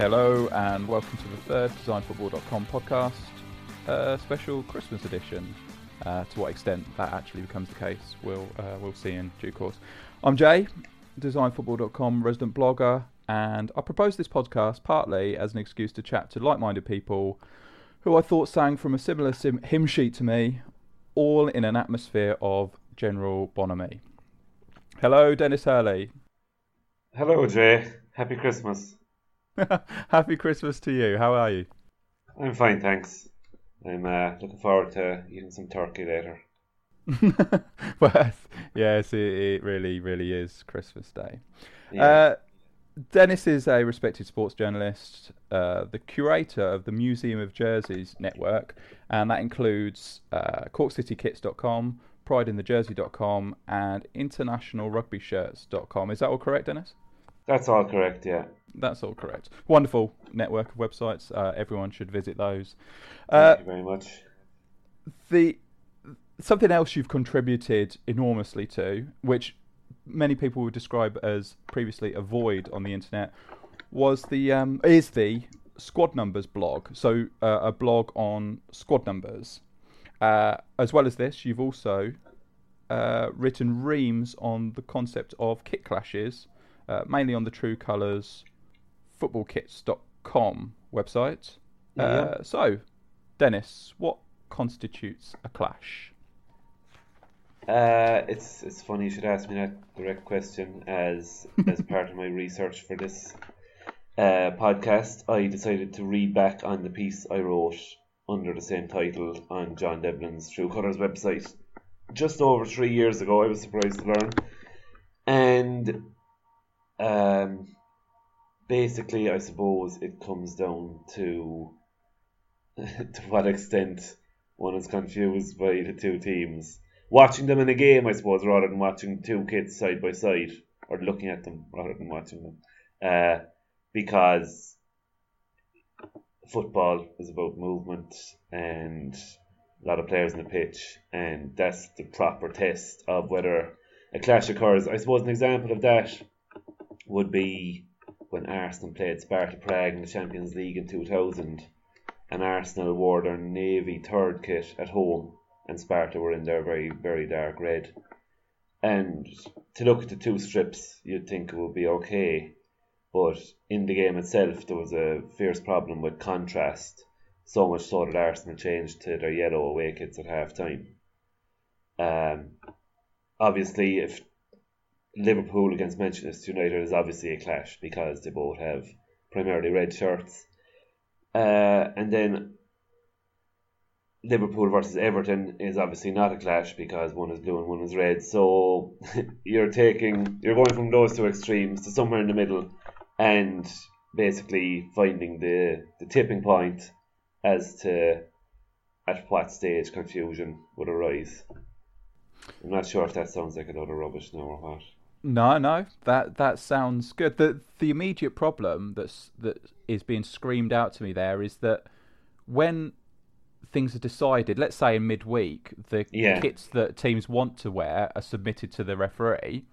Hello and welcome to the third DesignFootball.com podcast, uh, special Christmas edition. Uh, to what extent that actually becomes the case, we'll uh, we'll see in due course. I'm Jay, DesignFootball.com resident blogger, and I proposed this podcast partly as an excuse to chat to like-minded people who I thought sang from a similar sim- hymn sheet to me, all in an atmosphere of general bonhomie. Hello, Denis Hurley. Hello, Jay. Happy Christmas. Happy Christmas to you. How are you? I'm fine, thanks. I'm uh, looking forward to eating some turkey later. well, yes, it, it, really, really is Christmas Day. Yeah. Uh, Denis is a respected sports journalist, uh, the curator of the Museum of Jerseys network, and that includes uh, CorkCityKits.com, PrideInTheJersey.com, and InternationalRugbyShirts.com. Is that all correct, Denis? That's all correct, yeah. That's all correct. Wonderful network of websites. Uh, everyone should visit those. Thank Uh, you very much. the something else you've contributed enormously to, which many people would describe as previously a void on the internet, was the um, is the squad numbers blog. So uh, a blog on squad numbers. Uh, as well as this, you've also uh, written reams on the concept of kit clashes, uh, mainly on the True Colours footballkits.com website. Yeah. Uh, so, Denis, what constitutes a clash? Uh, it's it's funny you should ask me that direct question as as part of my research for this uh, podcast. I decided to read back on the piece I wrote under the same title on John Devlin's True Colours website just over three years ago. I was surprised to learn, and um, basically, I suppose it comes down to to what extent one is confused by the two teams. Watching them in a game, I suppose, rather than watching two kids side by side, or looking at them rather than watching them. Uh, because football is about movement and a lot of players in the pitch, and that's the proper test of whether a clash occurs. I suppose an example of that would be when Arsenal played Sparta Prague in the Champions League in 2000, and Arsenal wore their navy third kit at home, and Sparta were in their very, very dark red. And to look at the two strips, you'd think it would be okay, but in the game itself, there was a fierce problem with contrast. So much so that Arsenal changed to their yellow away kits at half time. Um, obviously, if Liverpool against Manchester United is obviously a clash because they both have primarily red shirts. Uh, and then Liverpool versus Everton is obviously not a clash because one is blue and one is red. So you're taking you're going from those two extremes to somewhere in the middle and basically finding the, the tipping point as to at what stage confusion would arise. I'm not sure if that sounds like a load of rubbish now or what. No, no, that that sounds good. the The immediate problem that's that is being screamed out to me there is that when things are decided, let's say in midweek, the Yeah. kits that teams want to wear are submitted to the referee.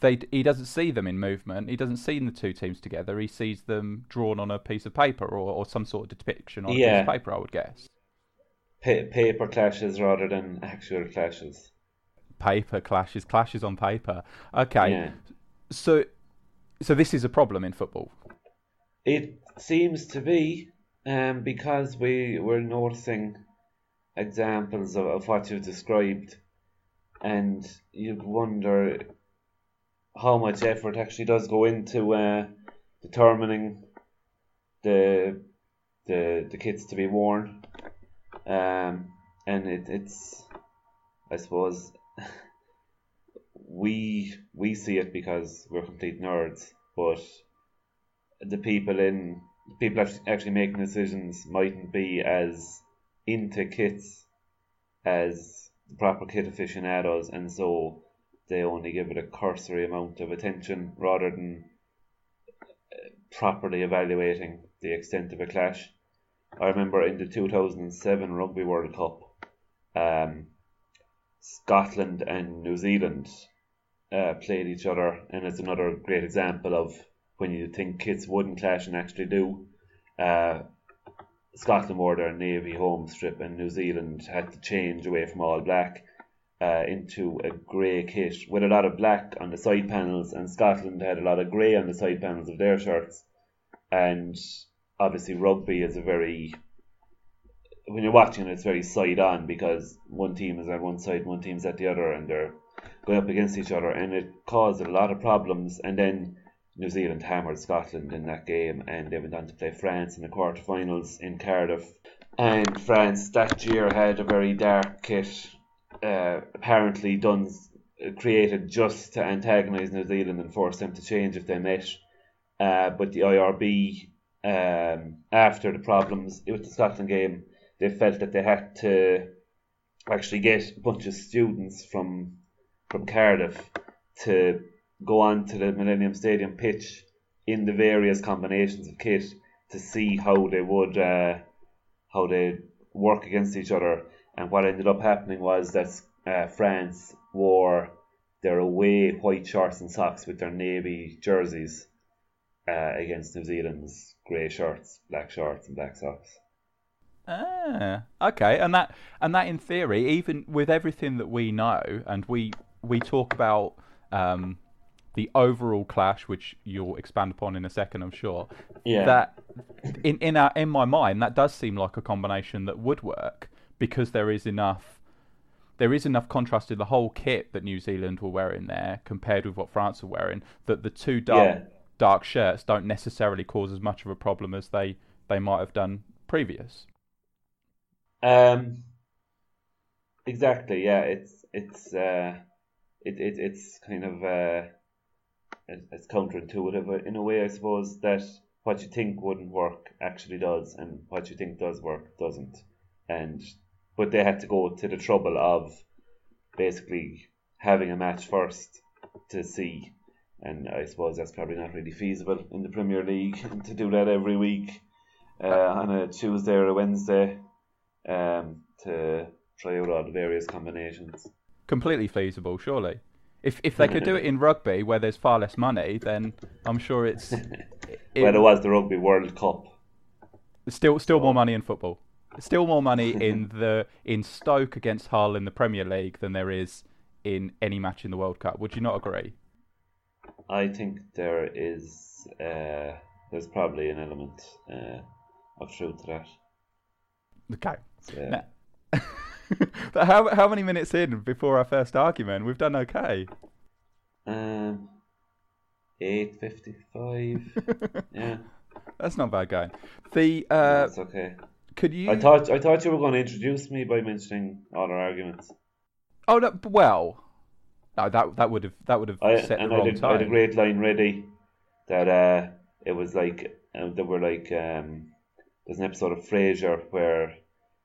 They he doesn't see them in movement. He doesn't see the two teams together. He sees them drawn on a piece of paper or, or some sort of depiction on a piece of paper. I would guess Pa- paper clashes rather than actual clashes. Paper clashes, clashes on paper. Okay, Yeah. so so this is a problem in football. It seems to be, um, because we were noticing examples of, of what you've described, and you wonder how much effort actually does go into uh, determining the the the kits to be worn, um, and it, it's I suppose we we see it because we're complete nerds, but the people in people actually making decisions mightn't be as into kits as the proper kit aficionados, and so they only give it a cursory amount of attention rather than uh, properly evaluating the extent of a clash. I remember in the 2007 Rugby World Cup, um, Scotland and New Zealand uh, played each other, and it's another great example of when you think kits wouldn't clash and actually do. Uh, Scotland wore their navy home strip, and New Zealand had to change away from all black uh, into a grey kit with a lot of black on the side panels, and Scotland had a lot of grey on the side panels of their shirts. And obviously, rugby is a very when you're watching it, it's very side on because one team is at one side, one team's at the other, and they're going up against each other, and it caused a lot of problems. And then New Zealand hammered Scotland in that game, and they went on to play France in the quarterfinals in Cardiff. And France that year had a very dark kit, uh, apparently done created just to antagonise New Zealand and force them to change if they met. Uh, but the IRB, um, after the problems with the Scotland game, they felt that they had to actually get a bunch of students from from Cardiff to go on to the Millennium Stadium pitch in the various combinations of kit to see how they would uh, how they work against each other. And what ended up happening was that uh, France wore their away white shorts and socks with their navy jerseys uh, against New Zealand's grey shorts, black shorts, and black socks. Ah, okay, and that and that in theory, even with everything that we know, and we we talk about um, the overall clash, which you'll expand upon in a second, I'm sure. Yeah. That in in our in my mind, that does seem like a combination that would work because there is enough there is enough contrast in the whole kit that New Zealand were wearing there compared with what France are wearing that the two dark Yeah. dark shirts don't necessarily cause as much of a problem as they they might have done previous. Um, exactly. Yeah, it's it's uh, it, it it's kind of uh, it, it's counterintuitive in a way, I suppose, that what you think wouldn't work actually does, and what you think does work doesn't. And but they had to go to the trouble of basically having a match first to see. And I suppose that's probably not really feasible in the Premier League to do that every week uh, on a Tuesday or a Wednesday um, to try out all the various combinations. Completely feasible, surely. If if they could do it in rugby where there's far less money, then I'm sure it's it- well, it was the Rugby World Cup. still still more money in football. Still more money in the in Stoke against Hull in the Premier League than there is in any match in the World Cup. Would you not agree? I think there is uh, there's probably an element uh, of truth to that. Okay. So, Now- but how how many minutes in before our first argument? We've done okay. um, eight fifty five. yeah, That's not bad going. The uh, that's okay. could you? I thought I thought you were going to introduce me by mentioning all our arguments. Oh no, well, no, that that would have that would have I set the I wrong had, I had a time. great line ready that uh, it was like uh, there were like um, there's an episode of Frasier where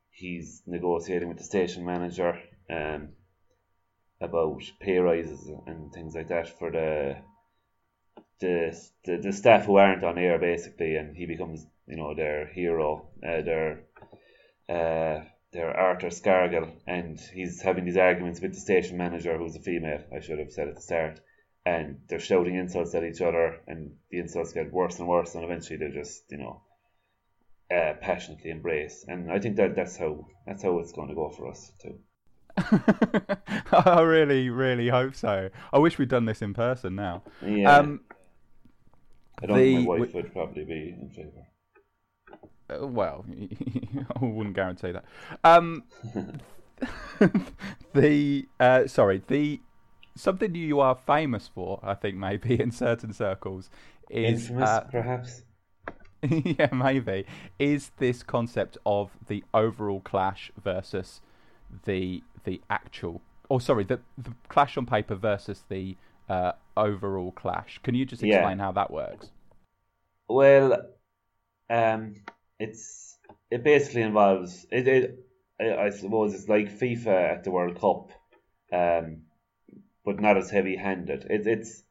he's negotiating with the station manager um, about pay rises and things like that for the the, the the staff who aren't on air basically, and he becomes you know their hero, uh, their uh, their Arthur Scargill, and he's having these arguments with the station manager, who's a female. I should have said at the start, and they're shouting insults at each other, and the insults get worse and worse, and eventually they're just you know uh, passionately embrace. And I think that that's how that's how it's going to go for us too. I really, really hope so. I wish we'd done this in person now. Yeah, Um, I don't think the- my wife would probably be in favour. uh, well, I wouldn't guarantee that. Um, the uh, sorry, the something you are famous for, I think, maybe in certain circles, is Infamous, uh, perhaps. yeah, maybe is this concept of the overall clash versus the the actual, or sorry, the the clash on paper versus the uh, overall clash. Can you just Yeah. explain how that works? Well, um, it's it basically involves it. it I I suppose it's like FIFA at the World Cup, um, but not as heavy-handed. It, it's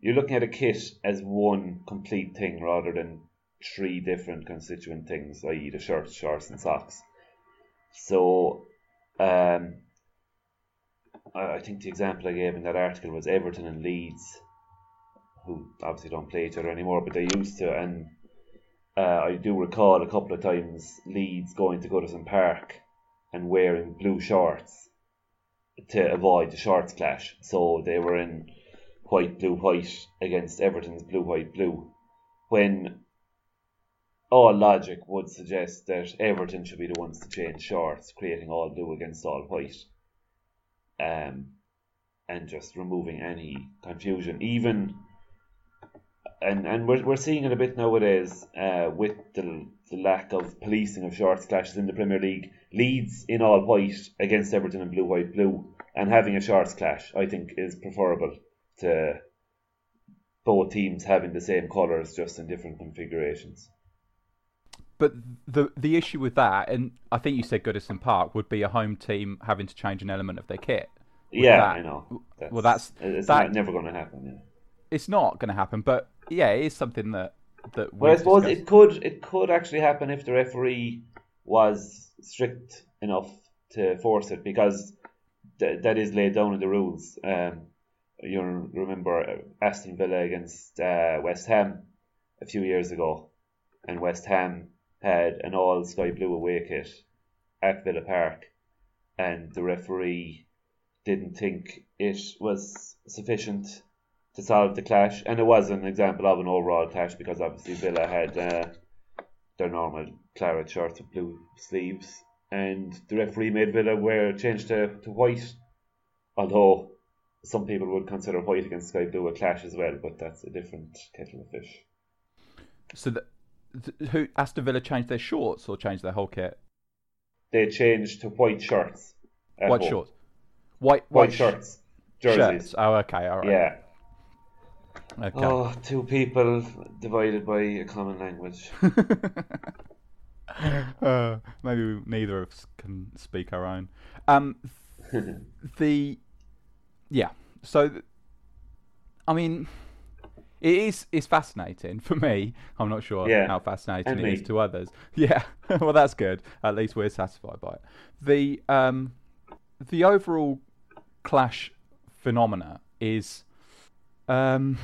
you're looking at a kit as one complete thing rather than three different constituent things, i.e., the shirts, shorts, and socks. So, um, I, think the example I gave in that article was Everton and Leeds, who obviously don't play each other anymore, but they used to, and uh, I do recall a couple of times Leeds going to Goodison Park and wearing blue shorts to avoid the shorts clash. So they were in white, blue, white against Everton's blue, white, blue. When all logic would suggest that Everton should be the ones to change shorts, creating all blue against all white. Um, and just removing any confusion. Even and and we're, we're seeing it a bit nowadays uh, with the, the lack of policing of shorts clashes in the Premier League. Leeds in all white against Everton in blue, white, blue, and having a shorts clash, I think, is preferable to both teams having the same colours just in different configurations. But the the issue with that, and I think you said Goodison Park, would be a home team having to change an element of their kit. With yeah, that- I know. well, that's- it's that- never going to happen. Yeah. It's not going to happen, but yeah, it is something that that. Well, I suppose discussed. it could it could actually happen if the referee was strict enough to force it because th- that is laid down in the rules. Um, you remember Aston Villa against uh, West Ham a few years ago, and West Ham had an all sky blue away kit at Villa Park, and the referee didn't think it was sufficient to solve the clash, and it was an example of an overall clash because obviously Villa had uh, their normal claret shirts with blue sleeves, and the referee made Villa wear change to, to white. Although some people would consider white against sky blue a clash as well, but that's a different kettle of fish. So that th- who Aston Villa changed their shorts or changed their whole kit? They changed to white shirts. White home. shorts, white White sh- shirts. Jerseys. shirts. Oh, okay, all right. Yeah. Okay. Oh, two people divided by a common language. uh, maybe neither of us can speak our own. Um, the yeah. So, I mean, it is it's fascinating for me. I'm not sure Yeah, how fascinating and it is me. to others. Yeah. well, that's good. At least we're satisfied by it. The um, the overall clash phenomena is um,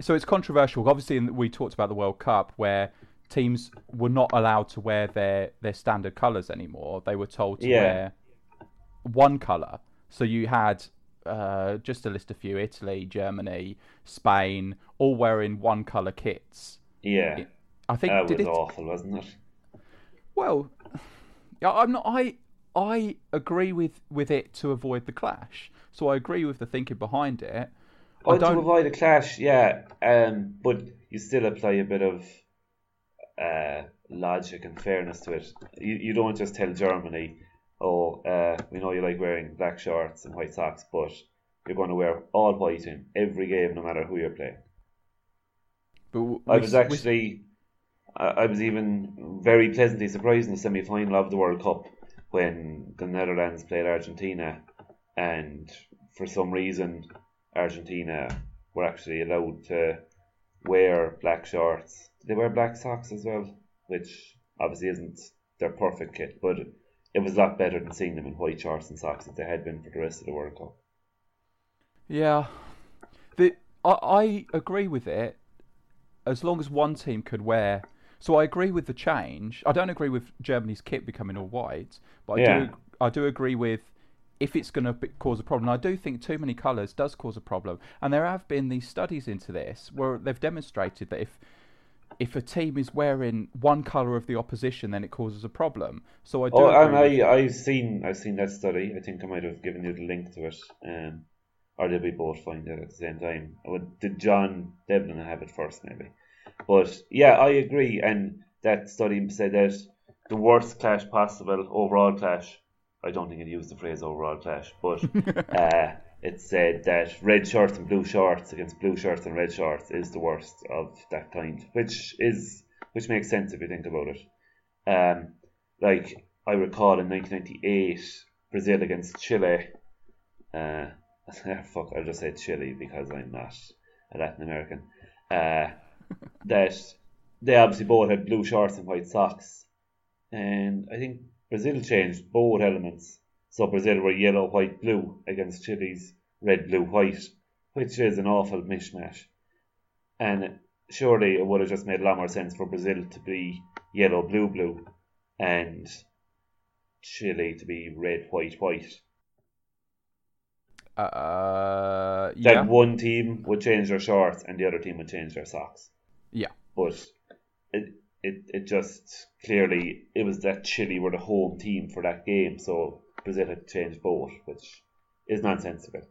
so it's controversial. Obviously, we talked about the World Cup where teams were not allowed to wear their, their standard colours anymore. They were told to Yeah. wear one colour. So you had uh, just to list a few: Italy, Germany, Spain, all wearing one colour kits. Yeah. I think That was it? awful, wasn't it? Well, yeah, I'm not. I I agree with with it to avoid the clash. So I agree with the thinking behind it. Oh, I to don't. avoid a clash, yeah. Um, but you still apply a bit of uh, logic and fairness to it. You, you don't just tell Germany, oh, uh, we know you like wearing black shorts and white socks, but you're going to wear all white in every game, no matter who you're playing. but w- I was actually, I, I was even very pleasantly surprised in the semi final of the World Cup when the Netherlands played Argentina, and for some reason, Argentina were actually allowed to wear black shorts. They wear black socks as well, which obviously isn't their perfect kit, but it was a lot better than seeing them in white shorts and socks that they had been for the rest of the World Cup. Yeah, the I, I agree with it. As long as one team could wear, so I agree with the change. I don't agree with Germany's kit becoming all white, but I Yeah. do I do agree with if it's going to cause a problem. I do think too many colours does cause a problem, and there have been these studies into this where they've demonstrated that if if a team is wearing one colour of the opposition, then it causes a problem. So I do. Oh, and I, I've seen I've seen that study. I think I might have given you the link to it. Um, or did we both find it at the same time? Did John Devlin have it first, maybe? But yeah, I agree. And that study said that the worst clash possible, overall clash, I don't think it used the phrase overall clash, but uh, it said that red shirts and blue shorts against blue shirts and red shorts is the worst of that kind, which is which makes sense if you think about it. Um, like I recall in 1998, Brazil against Chile. Uh, fuck, I'll just say Chile because I'm not a Latin American. Uh, that they obviously both had blue shorts and white socks, and I think Brazil changed both elements. So Brazil were yellow, white, blue against Chile's red, blue, white, which is an awful mishmash. And surely it would have just made a lot more sense for Brazil to be yellow, blue, blue, and Chile to be red, white, white. Uh, yeah. That one team would change their shorts and the other team would change their socks. Yeah. But it it, it just clearly it was that Chile were the home team for that game, so Brazil had changed both, which is nonsensical.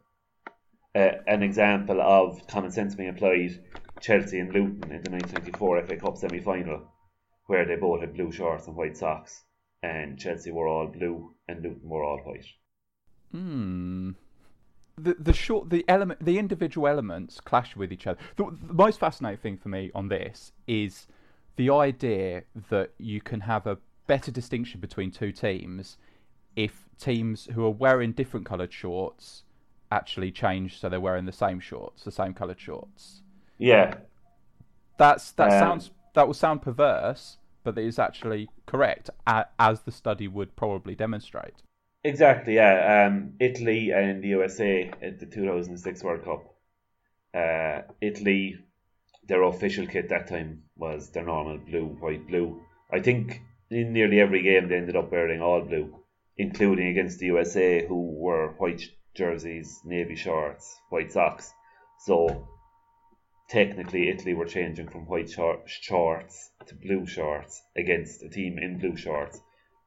Uh, an example of common sense being applied Chelsea and Luton in the 1994 FA Cup semi final, where they both had blue shorts and white socks, and Chelsea were all blue and Luton were all white. Hmm. The the short the element the individual elements clash with each other. The, the most fascinating thing for me on this is the idea that you can have a better distinction between two teams if teams who are wearing different coloured shorts actually change so they're wearing the same shorts, the same coloured shorts. Yeah. That's that um, sounds that will sound perverse, but it is actually correct as the study would probably demonstrate. Exactly, yeah. Um, Italy and the USA at the 2006 World Cup. Uh, Italy their official kit that time was their normal blue, white, blue. I think in nearly every game they ended up wearing all blue, including against the USA, who were white jerseys, navy shorts, white socks. So technically, Italy were changing from white shorts to blue shorts against a team in blue shorts,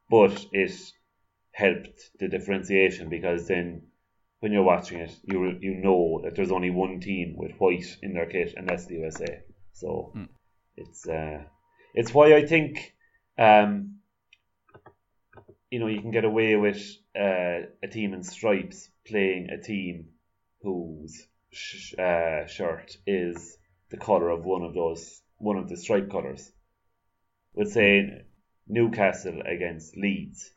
but it helped the differentiation because then when you're watching it, you you know that there's only one team with white in their kit, and that's the USA. So mm. it's uh, it's why I think um, you know you can get away with uh, a team in stripes playing a team whose sh- uh, shirt is the color of one of those one of the stripe colors. Let's say Newcastle against Leeds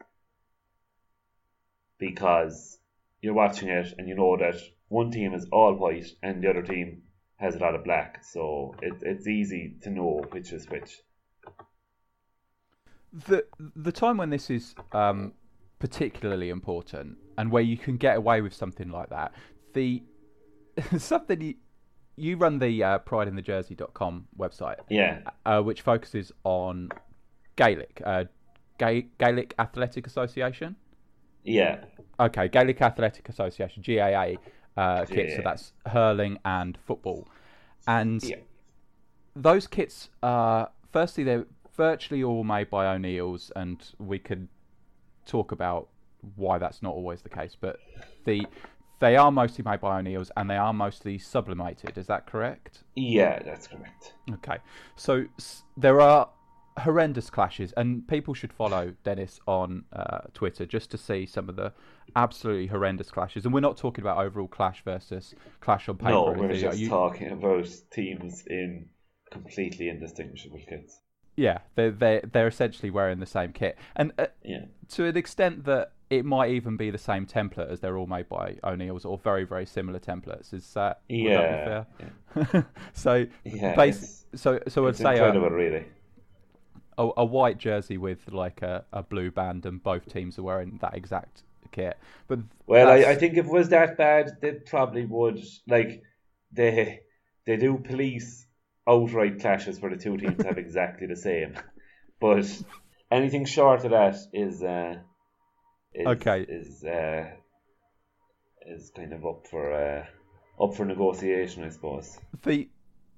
because you're watching it and you know that one team is all white and the other team has a lot of black, so it, it's easy to know which is which. The the time when this is um, particularly important and where you can get away with something like that, the something you, you run the uh, prideinthejersey.com website, yeah, uh, which focuses on Gaelic, uh, Gaelic Athletic Association. Yeah. Okay, Gaelic Athletic Association (GAA) uh, kits. So that's hurling and football, and yeah. those kits are firstly they're virtually all made by O'Neill's, and we could talk about why that's not always the case. But the they are mostly made by O'Neill's, and they are mostly sublimated. Is that correct? Yeah, that's correct. Okay, so there are horrendous clashes, and people should follow Denis on uh, Twitter just to see some of the absolutely horrendous clashes. And we're not talking about overall clash versus clash on paper. No, we're just you... talking about teams in completely indistinguishable kits. Yeah, they're they're, they're essentially wearing the same kit, and uh, yeah. to an extent that it might even be the same template as they're all made by O'Neill's or very very similar templates. Is that yeah? That yeah. so yeah, base, so so I'd say incredible, uh, really a, a white jersey with like a, a blue band, and both teams are wearing that exact kit. But well, I, I think if it was that bad, they probably would like they they do police outright clashes where the two teams have exactly the same. But anything short of that is uh, is, okay. Is uh, is kind of up for uh, up for negotiation, I suppose. The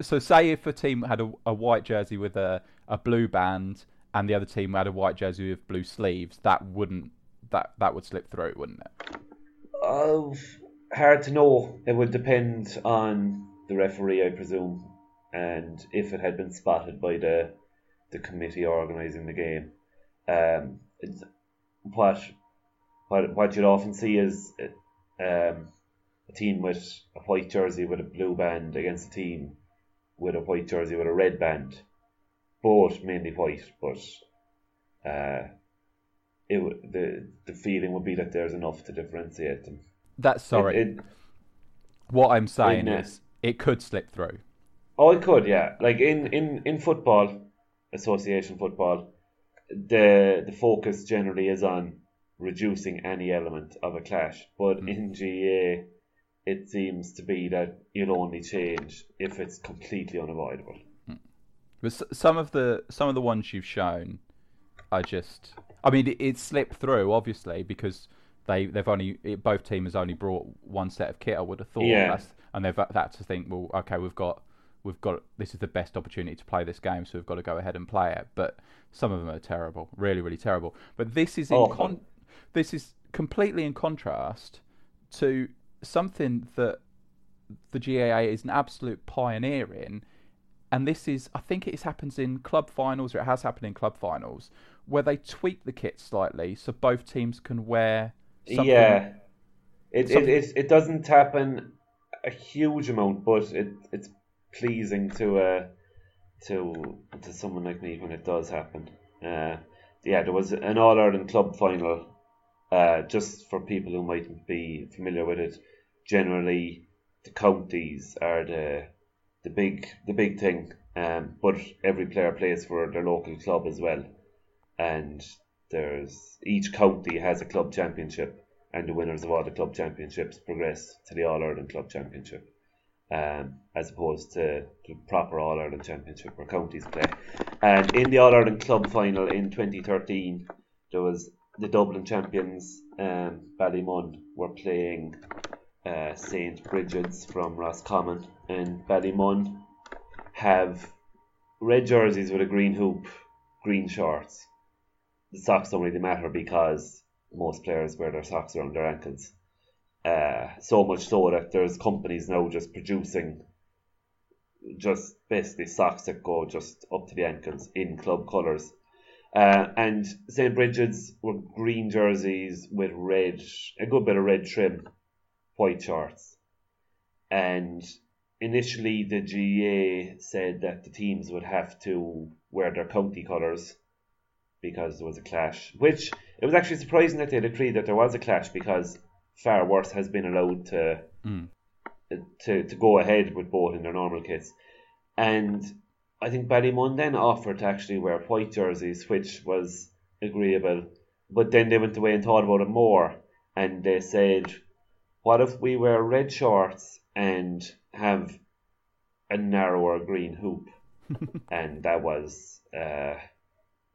so say if a team had a, a white jersey with a, a blue band and the other team had a white jersey with blue sleeves, that wouldn't that that would slip through, wouldn't it? Uh, hard to know. It would depend on the referee, I presume, and if it had been spotted by the the committee organising the game. Um, what what what you'd often see is um, a team with a white jersey with a blue band against a team with a white jersey with a red band, both mainly white, but uh, it the the feeling would be that there's enough to differentiate them. That's sorry. It, it, what I'm saying in, is it could slip through. Oh, it could, yeah. Like in, in, in football, association football, the the focus generally is on reducing any element of a clash. But mm. in GAA, it seems to be that you'll only change if it's completely unavoidable. Mm. But some of the some of the ones you've shown, I just, I mean, it, it slipped through obviously because they they've only both teams only brought one set of kit. I would have thought, yeah. and they've had to think, well, okay, we've got we've got this is the best opportunity to play this game, so we've got to go ahead and play it. But some of them are terrible, really, really terrible. But this is in oh. con- this is completely in contrast to something that the GAA is an absolute pioneer in, and this is I think it happens in club finals or it has happened in club finals where they tweak the kit slightly so both teams can wear Something, yeah, it, it, it it doesn't happen a huge amount, but it it's pleasing to uh to to someone like me when it does happen. Uh, yeah, there was an All Ireland club final. Uh, just for people who might be familiar with it, generally the counties are the the big the big thing. Um, but every player plays for their local club as well, and there's each county has a club championship, and the winners of all the club championships progress to the All Ireland Club Championship, um, as opposed to the proper All Ireland Championship where counties play. And in the All Ireland Club final in 2013, there was the Dublin champions, um, Ballymun, were playing uh, St Brigid's from Roscommon, and Ballymun have red jerseys with a green hoop, green shorts the socks don't really matter because most players wear their socks around their ankles. Uh, so much so that there's companies now just producing just basically socks that go just up to the ankles in club colours. Uh, and St. Brigid's were green jerseys with red, a good bit of red trim, white shorts. And initially, the GA said that the teams would have to wear their county colours because there was a clash. Which it was actually surprising that they decreed that there was a clash because far worse has been allowed to mm. to to go ahead with both in their normal kits. And I think Ballymun then offered to actually wear white jerseys, which was agreeable. But then they went away and thought about it more, and they said, "What if we wear red shorts and have a narrower green hoop?" and that was uh,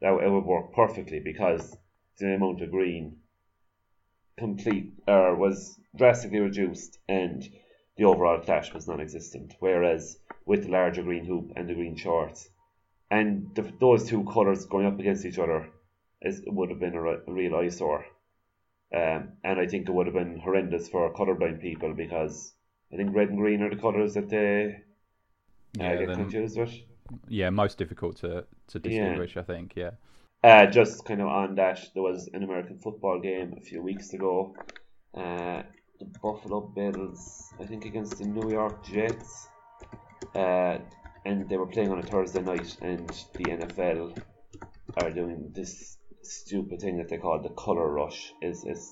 that it would work perfectly because the amount of green complete or uh, was drastically reduced and the overall clash was non-existent. Whereas with the larger green hoop and the green shorts, and the, those two colours going up against each other, is, would have been a, a real eyesore. Um, and I think it would have been horrendous for colourblind people because I think red and green are the colours that they uh, yeah, get confused with yeah, most difficult to to distinguish. Yeah. I think. Yeah. Uh, just kind of on that, there was an American football game a few weeks ago. Uh, the Buffalo Bills, I think, against the New York Jets. Uh, and they were playing on a Thursday night, and the NFL are doing this stupid thing that they call the color rush. Is is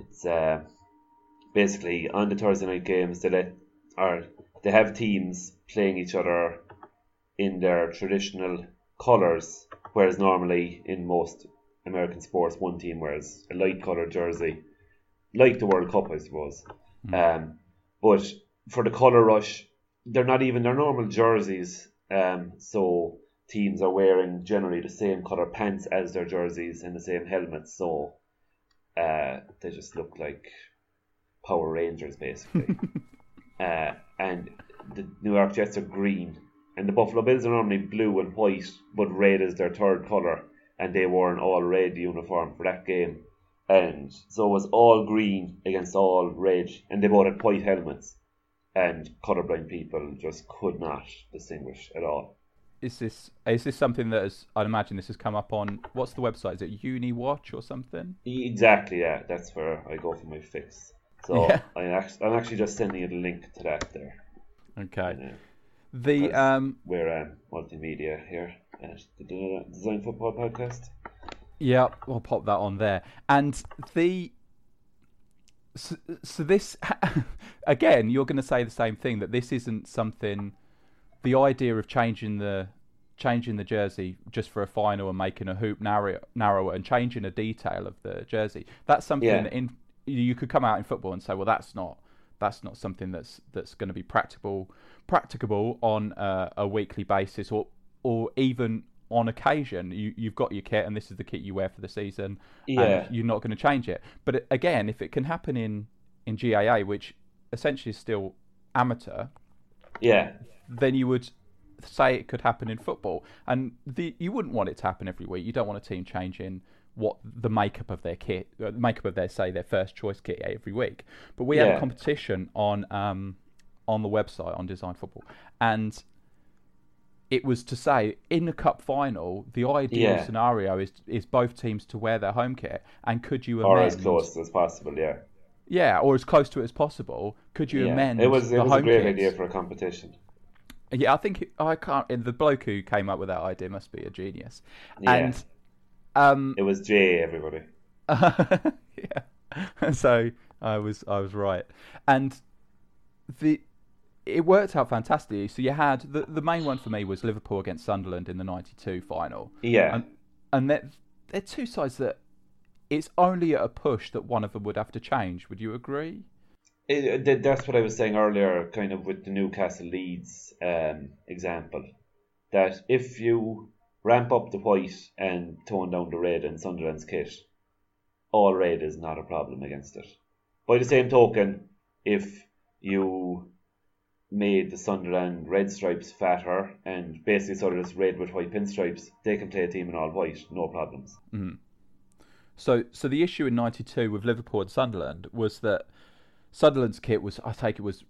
it's uh, basically on the Thursday night games they let or they have teams playing each other in their traditional colours, whereas normally in most American sports, one team wears a light coloured jersey, like the World Cup, I suppose. Mm. Um, but for the colour rush, they're not even their normal jerseys. Um, so teams are wearing generally the same colour pants as their jerseys and the same helmets. So uh, they just look like Power Rangers, basically. uh, and the New York Jets are green and the Buffalo Bills are normally blue and white, but red is their third colour, and they wore an all red uniform for that game. and so it was all green against all red, and they both had white helmets, and colorblind people just could not distinguish at all. Is this is this something that has? I'd imagine this has come up on what's the website? Is it UniWatch or something? Exactly, yeah. That's where I go for my fix. So Yeah. I actually, I'm actually just sending you the link to that there. Okay. Yeah. The um We're um, multimedia here at the De- Design Football Podcast. Yeah, we'll pop that on there. And the so, so this again, you're going to say the same thing that this isn't something. The idea of changing the changing the jersey just for a final and making a hoop narrow, narrower and changing a detail of the jersey. That's something Yeah. that in you could come out in football and say, well, that's not that's not something that's that's going to be practicable practicable on uh, a weekly basis or or even on occasion. You you've got your kit and this is the kit you wear for the season Yeah. and you're not going to change it. But again if it can happen in in GAA which essentially is still amateur Yeah, then you would say it could happen in football. And the you wouldn't want it to happen every week. You don't want a team changing what the makeup of their kit uh, the makeup of their say their first choice kit every week but we had Yeah. a competition on um on the website on design football and it was to say in the cup final the ideal Yeah. scenario is is both teams to wear their home kit and could you or as close as possible. Yeah, yeah or as close to it as possible could you yeah. amend It was it the was a great kits? idea for a competition. Yeah, I think I can't. The bloke who came up with that idea must be a genius. Yeah. And um, It was Jay, everybody. yeah. So I was I was right, and the it worked out fantastically. So you had the the main one for me was Liverpool against Sunderland in the '92 final. Yeah, and and they're, they're two sides that it's only at a push that one of them would have to change. Would you agree? It, that's what I was saying earlier, kind of with the Newcastle Leeds um, example. That if you ramp up the white and tone down the red in Sunderland's kit, all red is not a problem against it. By the same token, if you made the Sunderland red stripes fatter and basically sort of just red with white pinstripes, they can play a team in all white, no problems. Mm-hmm. So, so the issue in '92 with Liverpool and Sunderland was that Sunderland's kit was, I take it, was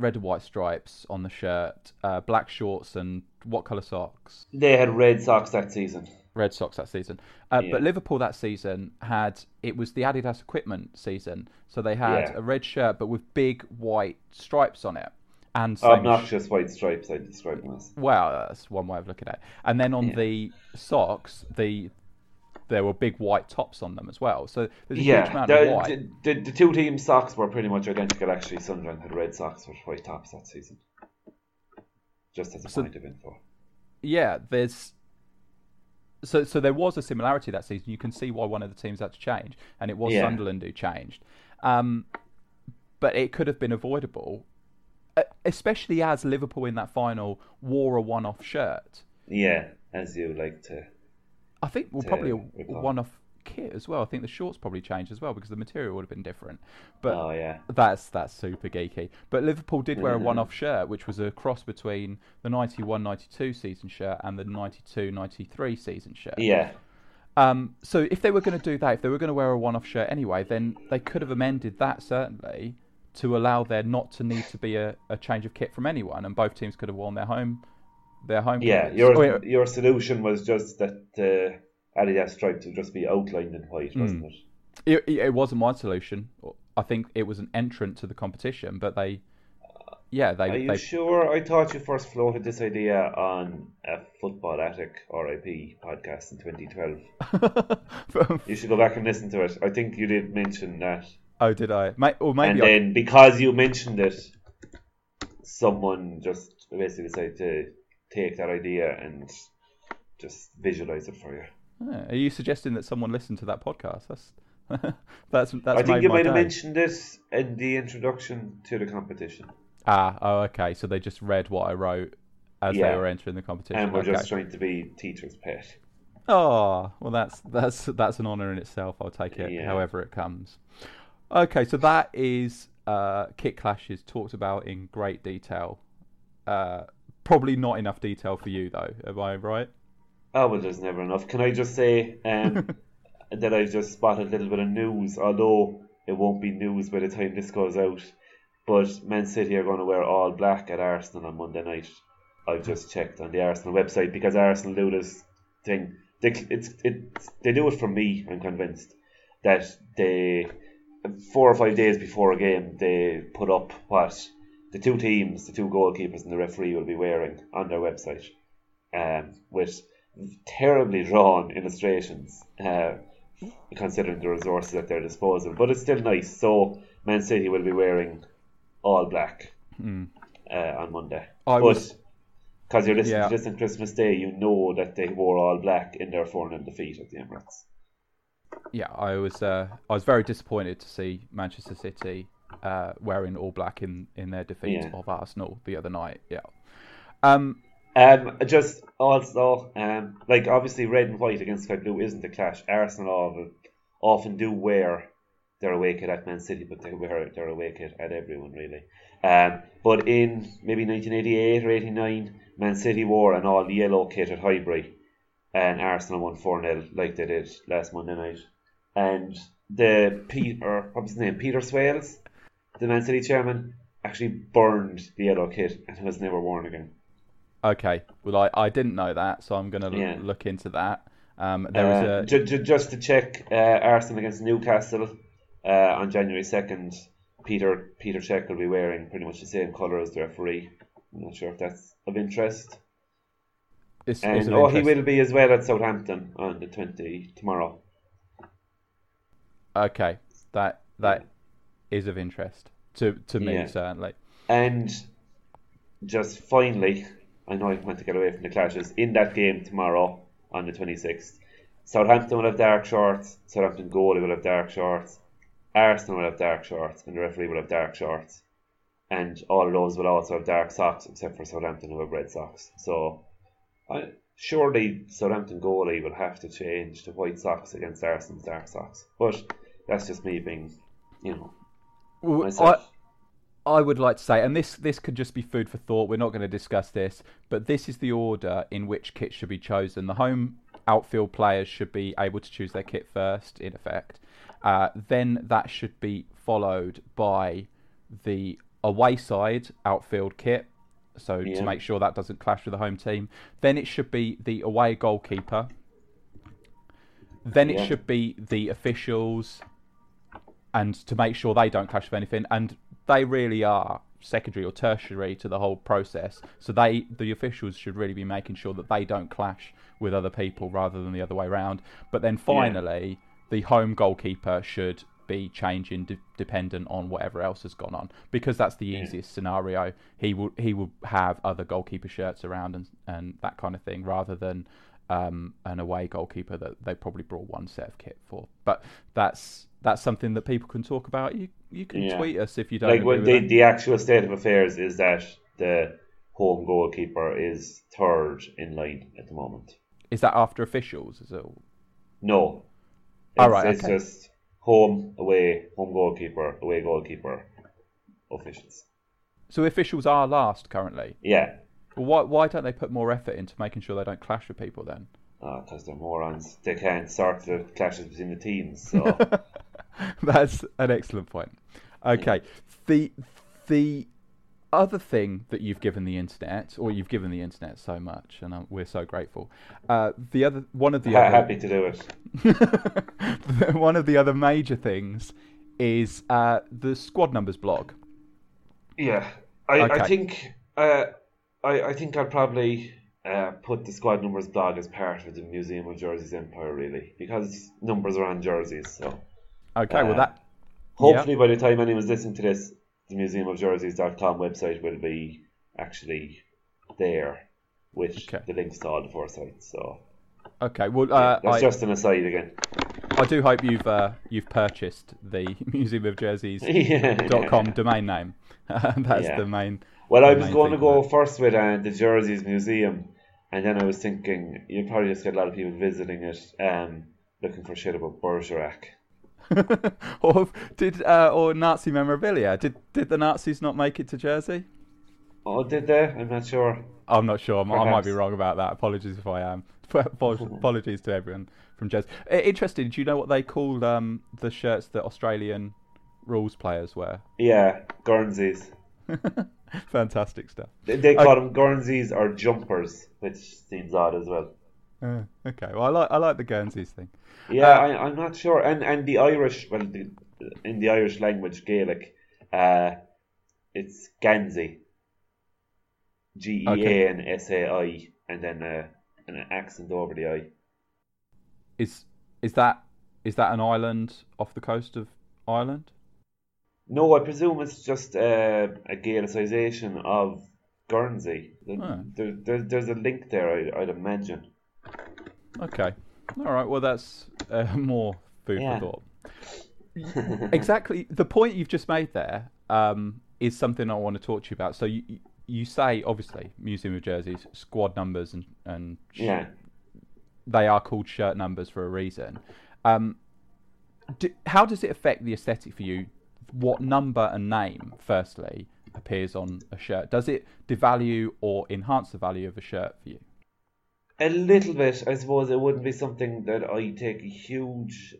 red and white stripes on the shirt, uh, black shorts, and what colour socks? They had red socks that season. Red socks that season. Uh, Yeah. But Liverpool that season had it was the Adidas equipment season, so they had Yeah. a red shirt but with big white stripes on it, and Obnoxious white stripes, I'd describe them as. Well, that's one way of looking at it. And then on Yeah. the socks, the there were big white tops on them as well. So there's a huge Yeah, amount the, of white. the, the, the two teams' socks were pretty much identical. Actually, Sunderland had red socks with white tops that season. Just as a So- point of info. yeah, there's so so there was a similarity that season. You can see why one of the teams had to change, and it was Yeah. Sunderland who changed. Um, but it could have been avoidable, especially as Liverpool in that final wore a one-off shirt. Yeah, as you like to. I think well probably a one-off kit as well. I think the shorts probably changed as well because the material would have been different. But Oh yeah, That's that's super geeky. But Liverpool did wear a Mhm. one-off shirt, which was a cross between the 91-92 season shirt and the 92-93 season shirt. yeah, Um, so if they were going to do that, if they were going to wear a one-off shirt anyway, then they could have amended that certainly to allow there not to need to be a, a change of kit from anyone, and both teams could have worn their home their home. yeah. Your Oh, yeah. your solution was just that the Adidas stripes would just be outlined in white, Hmm. wasn't it? It, it, it wasn't my solution. I think it was an entrant to the competition, but they, yeah, they Are you they sure? I thought you first floated this idea on a Football Attic RIP podcast in 2012. You should go back and listen to it. I think you did mention that. oh, did I? May, or and I, then because you mentioned it, someone just basically decided to take that idea and just visualize it for you. Are you suggesting that someone listened to that podcast? That's that's that's. I think you might have mentioned this in the introduction to the competition, Ah, oh, okay. So they just read what I wrote as Yeah. they were entering the competition. and we're okay. just trying to be teacher's pet. Oh, well, that's that's that's an honour in itself. I'll take it Yeah. however it comes. Okay, so that is uh, kit clashes talked about in great detail. Uh, probably not enough detail for you though. Am I right? Oh well, there's never enough. Can I just say, um, that I've just spotted a little bit of news, although it won't be news by the time this goes out. But Man City are going to wear all black at Arsenal on Monday night. I've just checked on the Arsenal website because Arsenal do this thing. They, it's, it's, they do it for me, I'm convinced. That they, four or five days before a game, they put up what the two teams, the two goalkeepers and the referee will be wearing on their website. Um, with terribly drawn illustrations, uh, considering the resources at their disposal. But it's still nice. So Man City will be wearing all black Hmm. uh, on Monday. I but was- because you're listening Yeah. to this on Christmas Day, you know that they wore all black in their 4 0 defeat at the Emirates. Yeah, I was uh, I was very disappointed to see Manchester City uh, wearing all black in, in their defeat Yeah. of Arsenal the other night. Yeah. Um, Um, just also, um, like obviously red and white against Sky Blue isn't a clash. Arsenal often, do wear their away kit at Man City, but they wear their away kit at everyone really. Um, but in maybe 1988 or 89, Man City wore an all yellow kit at Highbury, and Arsenal won 4 0 like they did last Monday night. And the Peter, what was his name? Peter Swales, the Man City chairman, actually burned the yellow kit and it was never worn again. okay. Well, I, I didn't know that, so I'm going to Yeah. look into that. Um, there was Uh, a ju- ju- just to check, uh, Arsenal against Newcastle uh, on January second. Peter Peter Cech will be wearing pretty much the same colour as the referee. I'm not sure if that's of interest. it's, And it's oh, he will be as well at Southampton on the twenty tomorrow. Okay, that that is of interest to to me Yeah. certainly. And just finally, I know I want to get away from the clashes. In that game tomorrow on the 26th, Southampton will have dark shorts, Southampton goalie will have dark shorts, Arsenal will have dark shorts, and the referee will have dark shorts. And all of those will also have dark socks, except for Southampton who have red socks. So, I, surely Southampton goalie will have to change to white socks against Arsenal's dark socks. But that's just me being, you know, Well, I. I would like to say, and this this could just be food for thought. We're not going to discuss this, but this is the order in which kits should be chosen. The home outfield players should be able to choose their kit first, in effect. Uh, then that should be followed by the away side outfield kit. So Yeah. to make sure that doesn't clash with the home team. Then it should be the away goalkeeper. Then it Yeah. should be the officials and to make sure they don't clash with anything. And they really are secondary or tertiary to the whole process. So they, the officials, should really be making sure that they don't clash with other people rather than the other way around. But then finally, the home goalkeeper should be changing de- dependent on whatever else has gone on because that's the easiest scenario. He will he will have other goalkeeper shirts around and and that kind of thing rather than um, an away goalkeeper that they probably brought one set of kit for. But that's that's something that people can talk about. You you can Yeah. tweet us if you don't like agree when with the, the actual state of affairs is that the home goalkeeper is third in line at the moment. Is that after officials? Is it? No, it's, All right, it's okay. just home away, home goalkeeper, away goalkeeper, officials. So officials are last currently. Yeah, Well, why why don't they put more effort into making sure they don't clash with people then? because they're morons. They can't sort the clashes between the teams. So That's an excellent point. Okay, the the other thing that you've given the internet, or you've given the internet so much, and uh, we're so grateful. Uh, the other one of the ha- other happy to do it. one of the other major things is uh, the squad numbers blog. Yeah, I, Okay. I think uh, I, I think I'll probably uh, put the squad numbers blog as part of the Museum of Jerseys Empire, really, because numbers are on jerseys. So Okay, well Uh, that hopefully, by the time anyone's listening to this, the museumofjerseys.com website will be actually there with Okay. the links to all the four sites. So okay. Well, uh, that's I, just an aside again. I do hope you've uh, you've purchased the Museum of Jerseys yeah. dot com domain name. That's Yeah. the main. Well, I was going to go for first with uh, the Jerseys Museum, and then I was thinking you'd probably just get a lot of people visiting it, um, looking for shit about Bergerac. or did uh, or Nazi memorabilia? Did did the Nazis not make it to Jersey? Oh, did they? I'm not sure. I'm not sure. I might be wrong about that. Apologies if I am. Apologies to everyone from. Uh, Interesting. Do you know what they called um, the shirts that Australian rules players wear? Yeah, Guernseys. Fantastic stuff. They, they call them Guernseys or jumpers, which seems odd as well. Uh, okay. Well, I like I like the Guernseys thing. Yeah, Uh, I, I'm not sure. And and the Irish, well, the, in the Irish language, Gaelic, uh, it's Gansey. G E A N S A I, and then uh, an accent over the I. Is is that is that an island off the coast of Ireland? No, I presume it's just uh, a Gaelicization of Guernsey. There, Oh. there, there- there's a link there, I, I'd imagine. Okay. All right. Well, that's uh, more food Yeah. for thought. exactly. The point you've just made there um, is something I want to talk to you about. So you you say obviously Museum of Jerseys squad numbers and and Yeah. they are called shirt numbers for a reason. Um, do, how does it affect the aesthetic for you? What number and name, firstly, appears on a shirt? Does it devalue or enhance the value of a shirt for you? A little bit, I suppose. It wouldn't be something that I take a huge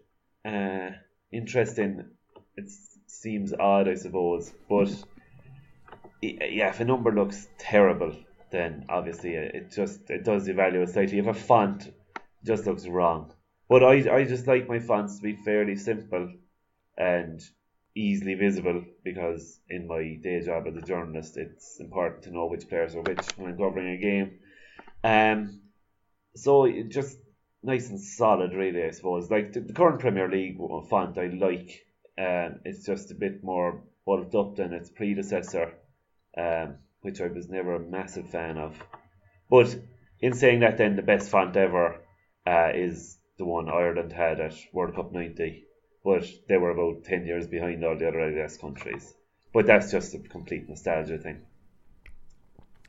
uh, interest in. It seems odd, I suppose. But yeah, if a number looks terrible, then obviously it just it does devalue it slightly. If a font just looks wrong, but I I just like my fonts to be fairly simple and easily visible because in my day job as a journalist, it's important to know which players are which when I'm covering a game. Um, so just nice and solid, really. I suppose like the, the current Premier League font I like. Um, it's just a bit more bulked up than its predecessor, um, which I was never a massive fan of. But in saying that, then the best font ever uh, is the one Ireland had at World Cup '90, but they were about ten years behind all the other Adidas countries. But that's just a complete nostalgia thing.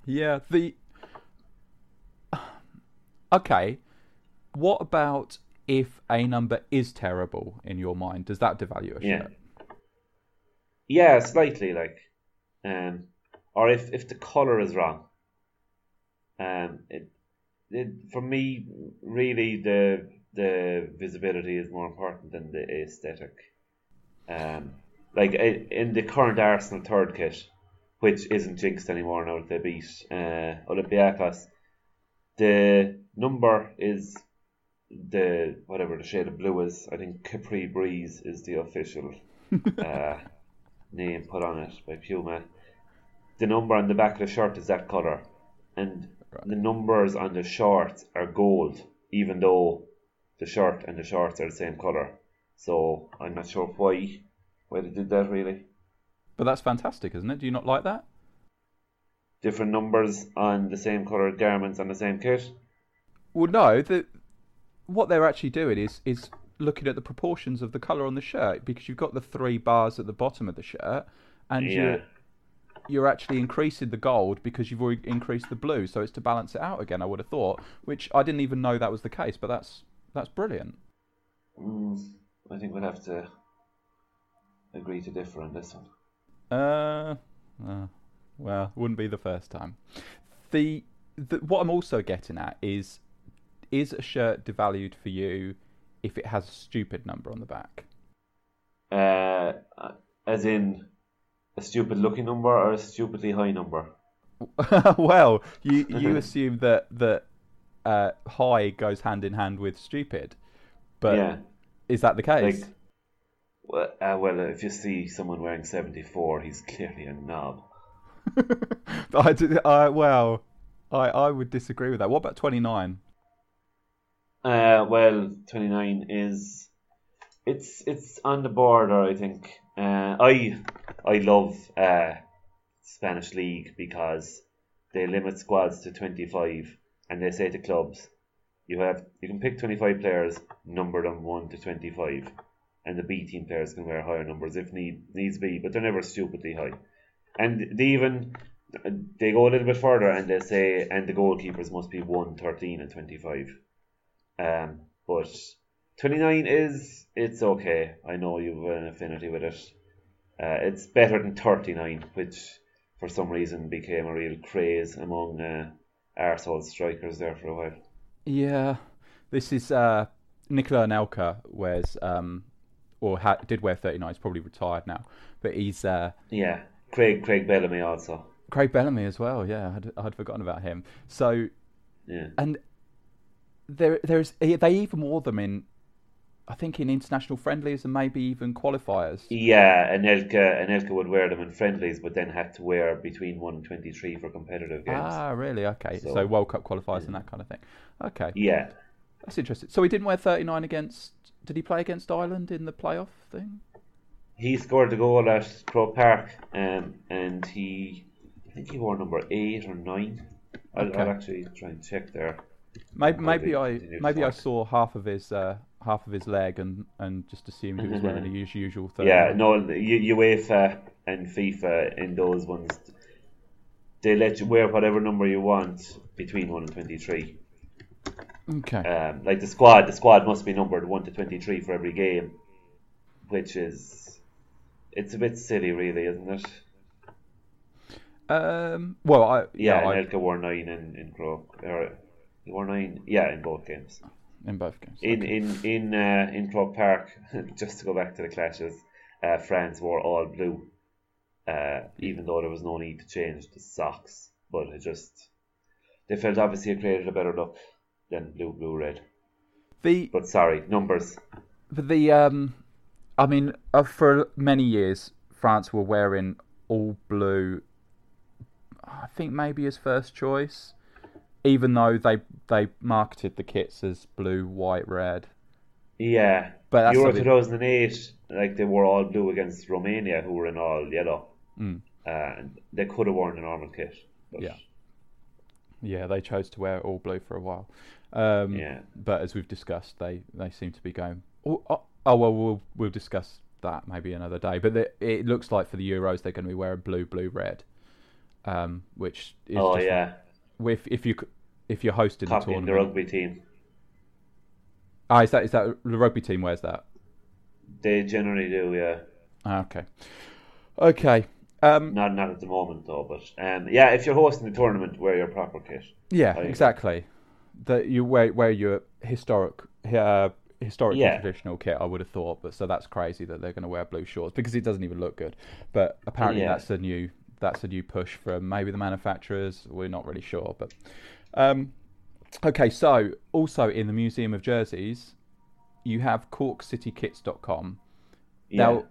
Yeah, the Okay. What about if a number is terrible in your mind? Does that devalue a Yeah. shirt? Yeah, slightly like, um, or if if the color is wrong. Um, it, it for me really the the visibility is more important than the aesthetic. Um, like in the current Arsenal third kit, which isn't jinxed anymore now that they beat uh, Olympiacos, the number is the whatever the shade of blue is. I think Capri Breeze is the official uh, name put on it by Puma. The number on the back of the shirt is that colour, and the numbers on the shorts are gold, even though the shirt and the shorts are the same colour. So I'm not sure why why they did that really. But that's fantastic, isn't it? Do you not like that? Different numbers on the same colour garments on the same kit. Well, no. The what they're actually doing is is looking at the proportions of the color on the shirt because you've got the three bars at the bottom of the shirt, and Yeah. you're you're actually increasing the gold because you've already increased the blue. So it's to balance it out again. I would have thought, which I didn't even know that was the case. But that's that's brilliant. Mm, I think we'll have to agree to differ on this one. Uh, uh, well, wouldn't be the first time. The, the what I'm also getting at is is a shirt devalued for you if it has a stupid number on the back? Uh, as in a stupid looking number or a stupidly high number? well, you you assume that that uh, high goes hand in hand with stupid, but yeah. is that the case? Like, well, uh, well, if you see someone wearing 74, he's clearly a knob. I, did- I well, I I would disagree with that. What about twenty nine? Uh, well, 29 is it's it's on the border, I think. Uh, I I love uh, Spanish league because they limit squads to 25 and they say to clubs you have you can pick 25 players, number them 1 to 25 and the B team players can wear higher numbers if need needs be, but they're never stupidly high. And they even they go a little bit further and they say and the goalkeepers must be 1, 13 and 25. Um, but 29 is it's okay. I know you've an affinity with it. Uh, it's better than 39, which for some reason became a real craze among uh, arsehole strikers there for a while. Yeah, this is uh, Nicola Anelka wears um, or ha- did wear 39. He's probably retired now, but he's uh, Yeah, Craig Craig Bellamy also. Craig Bellamy as well. Yeah, I'd, I'd forgotten about him. So Yeah, and there there's they even wore them in, I think in international friendlies and maybe even qualifiers. yeah. Anelka Anelka would wear them in friendlies, but then had to wear between one and twenty three for competitive games. Ah, really? Okay, so, So- World Cup qualifiers and that kind of thing. Okay, Yeah, that's interesting. So he didn't wear 39 against. Did he play against Ireland in the playoff thing? he scored the goal at Croke Park, um, and he, I think he wore number eight or nine. I'll, Okay. I'll actually try and check there. Maybe maybe I maybe I saw half of his uh, half of his leg and, and just assumed he was wearing the us- usual 39. Yeah, no, UEFA and FIFA in those ones, they let you wear whatever number you want between one and twenty three. Okay. Um, like the squad, the squad must be numbered one to twenty three for every game, which is it's a bit silly, really, isn't it? Um. Well, I Yeah, yeah, I, Anelka wore nine in in Croke, or he wore nine, yeah, in both games. In both games. In Okay. in in uh, in Croke Park, just to go back to the clashes, uh, France wore all blue, uh, even though there was no need to change the socks. But it just they felt obviously it created a better look than blue, blue, red. the But sorry, numbers. But the um, I mean, uh, for many years, France were wearing all blue. I think maybe his first choice, even though they they marketed the kits as blue, white, red. Yeah, But that's Euro something- 2008, like they were all blue against Romania, who were in all yellow. Mm. Uh, and they could have worn a normal kit. But Yeah. Yeah, they chose to wear all blue for a while. Um, Yeah. But as we've discussed, they, they seem to be going. Oh, oh, oh well, we'll we'll discuss that maybe another day. But the, it looks like for the Euros they're going to be wearing blue, blue, red, um, which is Oh yeah, if if you if you're hosting the copying the tournament. rugby team. Ah, is that is that the rugby team wears that? They generally do, yeah. Ah, okay, okay. Um, Not not at the moment though, but um, yeah, if you're hosting the tournament, wear your proper kit. yeah, I- exactly. That you wear wear your historic uh, historically Yeah. traditional kit. I would have thought, but so that's crazy that they're going to wear blue shorts because it doesn't even look good. But apparently Yeah. that's a new that's a new push from maybe the manufacturers. We're not really sure, but um, okay. So also in the Museum of Jerseys, you have CorkCityKits.com. Yeah. Now,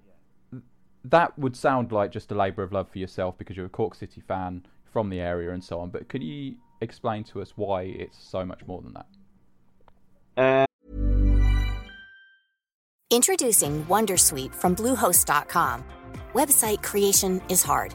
that would sound like just a labour of love for yourself because you're a Cork City fan from the area and so on. But could you explain to us why it's so much more than that? Uh, Introducing Wondersuite from Bluehost.com. Website creation is hard,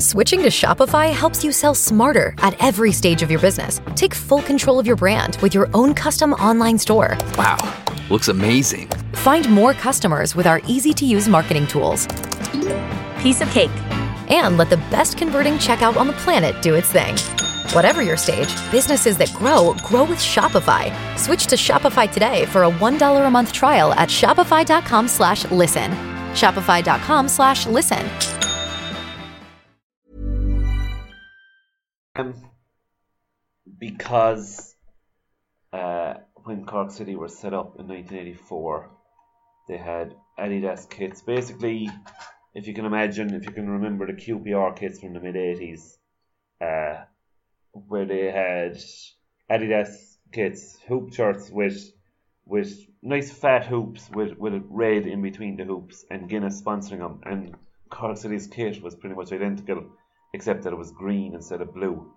Switching to Shopify helps you sell smarter at every stage of your business. Take full control of your brand with your own custom online store. Wow, looks amazing. Find more customers with our easy to use marketing tools. Piece of cake. And let the best converting checkout on the planet do its thing. Whatever your stage, businesses that grow grow with Shopify. Switch to Shopify today for a $1 a month trial at Shopify.com slash because uh, when Cork City were set up in 1984, they had Adidas kits. Basically, if you can imagine, if you can remember the QPR kits from the mid 80s, uh, where they had Adidas kits, hoop shirts with with nice fat hoops with, with red in between the hoops and Guinness sponsoring them. And Cork City's kit was pretty much identical, except that it was green instead of blue.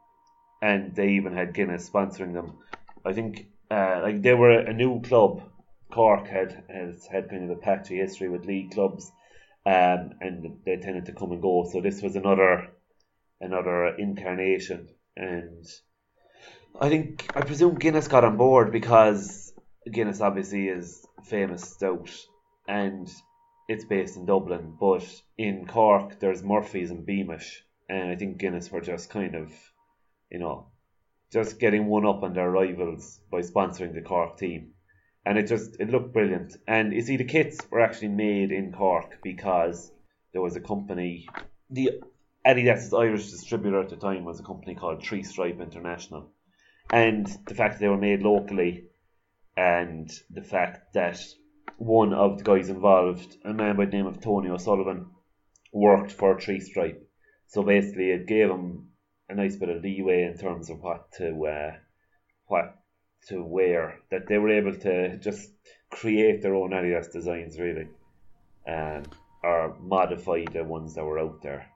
And they even had Guinness sponsoring them. I think uh, like they were a new club. Cork had has had kind of a patchy history with league clubs, um, and they tended to come and go. So this was another another incarnation, and I think I presume Guinness got on board because Guinness obviously is famous stout and it's based in Dublin, but in Cork there's Murphy's and Beamish, and I think Guinness were just kind of, you know, just getting one up on their rivals by sponsoring the Cork team. And it just it looked brilliant. And you see the kits were actually made in Cork because there was a company the Adidas' Irish distributor at the time was a company called Three Stripe International. And the fact that they were made locally and the fact that one of the guys involved, a man by the name of Tony O'Sullivan, worked for Tree Stripe. So basically, it gave him a nice bit of leeway in terms of what to uh, what to wear. That they were able to just create their own Adidas designs, really, um, or modify the ones that were out there.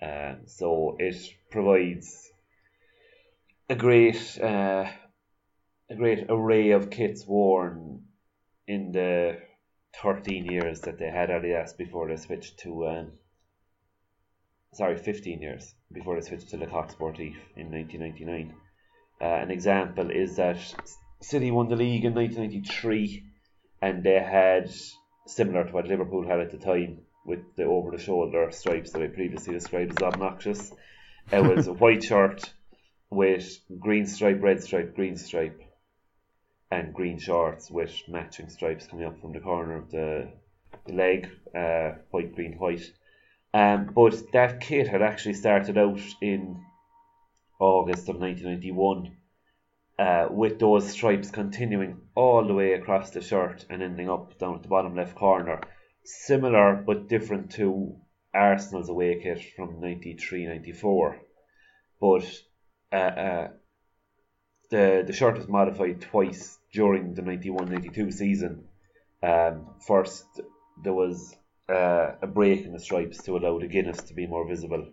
Um, so it provides a great uh, a great array of kits worn in the 13 years that they had Adidas before they switched to um, sorry 15 years before they switched to Le Coq Sportif in 1999 uh, an example is that City won the league in 1993 and they had similar to what Liverpool had at the time with the over the shoulder stripes that I previously described as obnoxious it was a white shirt with green stripe red stripe green stripe and green shorts with matching stripes coming up from the corner of the, the leg, uh, white, green, white. Um, but that kit had actually started out in August of 1991 uh, with those stripes continuing all the way across the shirt and ending up down at the bottom left corner. Similar but different to Arsenal's away kit from 93 94. But uh, uh, the, the shirt was modified twice during the 91-92 season. Um, first, there was uh, a break in the stripes to allow the Guinness to be more visible,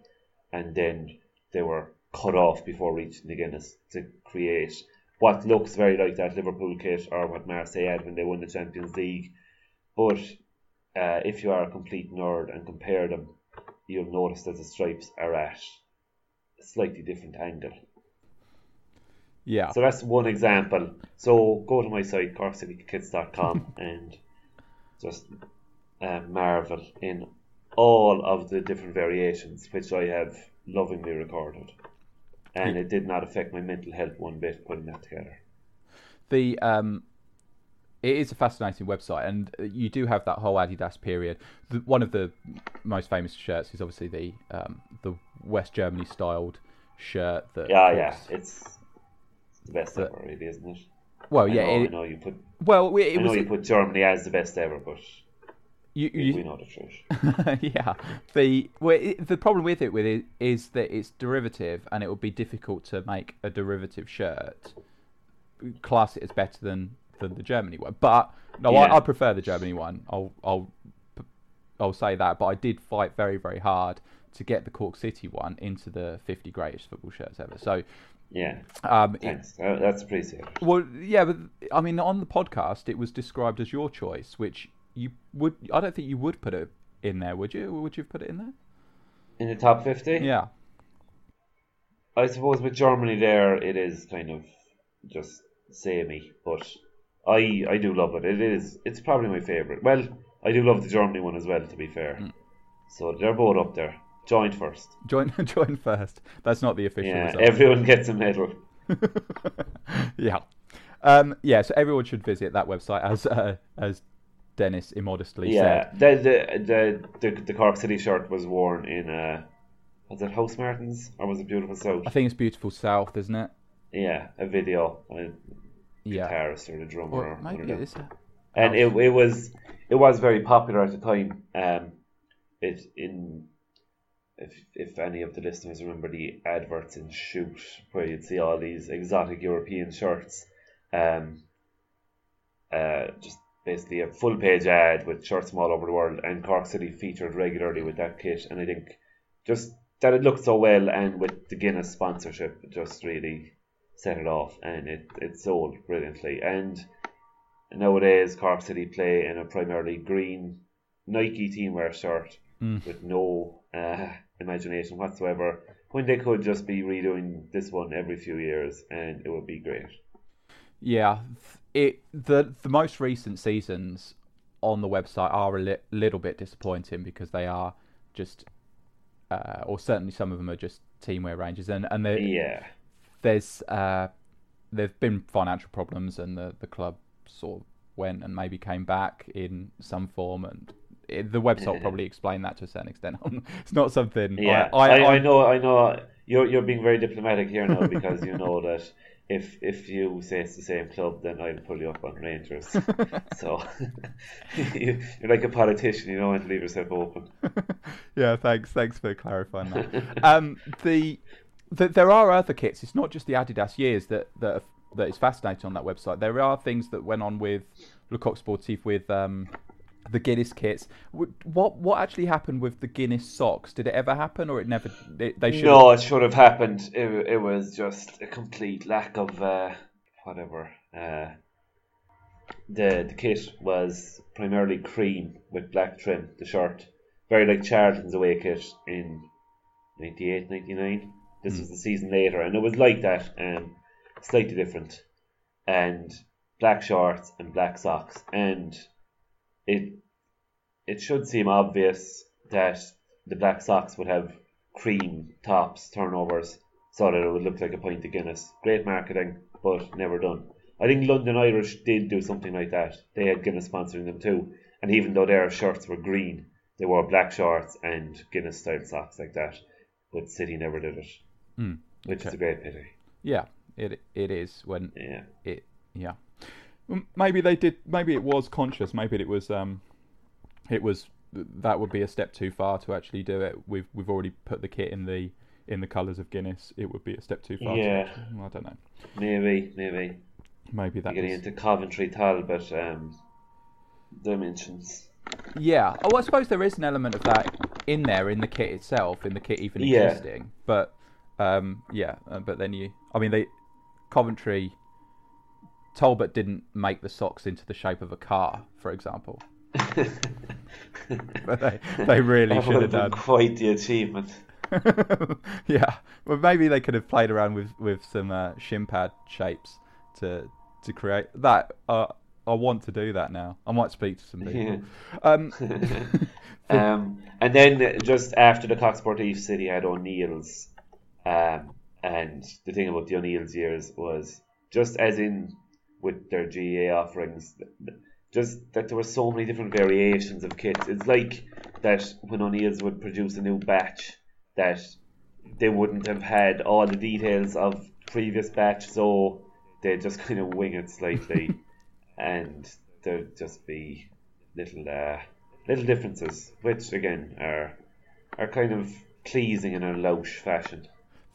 and then they were cut off before reaching the Guinness to create what looks very like that Liverpool kit or what Marseille had when they won the Champions League. But uh, if you are a complete nerd and compare them, you'll notice that the stripes are at a slightly different angle. Yeah. So that's one example. So go to my site, corkcitykits.com, and just uh, marvel in all of the different variations, which I have lovingly recorded. And it did not affect my mental health one bit putting that together. The um, it is a fascinating website, and you do have that whole Adidas period. The, one of the most famous shirts is obviously the um, the West Germany styled shirt. That yeah, yeah, it's the best ever, really, isn't it? Well, yeah, I know, it, I know you put. Well, it, I was, know you put Germany as the best ever, but you, you, we the truth. yeah. The well, it, the problem with it with it is that it's derivative, and it would be difficult to make a derivative shirt class it as better than, than the Germany one. But no, Yeah. I, I prefer the Germany one. I'll I'll I'll say that. But I did fight very very hard to get the Cork City one into the 50 greatest football shirts ever. So Yeah, um, it- thanks. Uh, That's appreciated. well, yeah, but I mean, on the podcast, it was described as your choice, which you would. I don't think you would put it in there, would you? Would you have put it in there? In the top 50? Yeah. I suppose with Germany there, it is kind of just samey, but I I do love it. It is. It's probably my favourite. Well, I do love the Germany one as well, to be fair. Hmm. So they're both up there. Joint first. Join join first. That's not the official Yeah, result. everyone gets a medal. yeah. Um, yeah, so everyone should visit that website as uh, as Denis immodestly Yeah, said. the, the the the the Cork City shirt was worn in uh was it Housemartins or was it Beautiful South? I think it's beautiful South, isn't it? Yeah, a video. A Yeah. guitarist or the drummer Or or one maybe of it them. is. and it it was it was very popular at the time. Um, it in if if any of the listeners remember the adverts in Shoot where you'd see all these exotic European shirts, um, uh, just basically a full page ad with shirts from all over the world, and Cork City featured regularly with that kit, and I think just that it looked so well, and with the Guinness sponsorship, just really set it off, and it it sold brilliantly, and nowadays Cork City play in a primarily green Nike teamwear shirt Mm. with no uh, imagination whatsoever. when they could just be redoing this one every few years, and it would be great. Yeah, it the the most recent seasons on the website are a li- little bit disappointing because they are just, uh, or certainly some of them are just teamwear ranges, and and yeah, there's uh, there've been financial problems, and the the club sort of went and maybe came back in some form, and it, the website probably explained that to a certain extent. it's not something. Yeah, I, I, I, I know, I know. You're you're being very diplomatic here now because you know that if if you say it's the same club, then I'll pull you up on Rangers. so you, are like a politician, you want to leave yourself open. yeah, thanks, thanks for clarifying that. um, the, the there are other kits. It's not just the Adidas years that that that is fascinating on that website. There are things that went on with Le Coq Sportif with um, the Guinness kits. What what actually happened with the Guinness socks? Did it ever happen, or it never? It, they should. No, it should have happened. It, it was just a complete lack of uh, whatever. Uh, the the kit was primarily cream with black trim. The shirt, very like Charlton's away kit in 98, 99. This mm. was the season later, and it was like that, um, slightly different, and black shorts and black socks, and it it should seem obvious that the Black socks would have cream tops turnovers so that it would look like a pint of Guinness. Great marketing, but never done. I think London Irish did do something like that. They had Guinness sponsoring them too, and even though their shirts were green, they wore black shorts and Guinness style socks like that. But City never did it, mm, which is a great pity. Yeah, it it is when yeah it yeah maybe they did. Maybe it was conscious. Maybe it was. Um, it was that would be a step too far to actually do it. We've we've already put the kit in the in the colours of Guinness. It would be a step too far. Yeah, I don't know. Maybe, maybe, maybe that getting was... into Coventry Talbot um, dimensions. Yeah, oh, I suppose there is an element of that in there in the kit itself, in the kit even yeah. existing. But um, yeah, uh, but then you, I mean, they Coventry Talbot didn't make the socks into the shape of a car, for example. but they, they really that should have done. Quite the achievement. yeah, well, maybe they could have played around with with some uh, shin pad shapes to to create that. Uh, I want to do that now. I might speak to some people. Yeah. Um, um, and then just after the Coq Sportif City had O'Neill's, um, and the thing about the O'Neill's years was just as in with their GAA offerings. Just that there were so many different variations of kits. It's like that when O'Neill's would produce a new batch, that they wouldn't have had all the details of previous batch, so they'd just kind of wing it slightly, and there'd just be little uh, little differences, which again are are kind of pleasing in a louche fashion.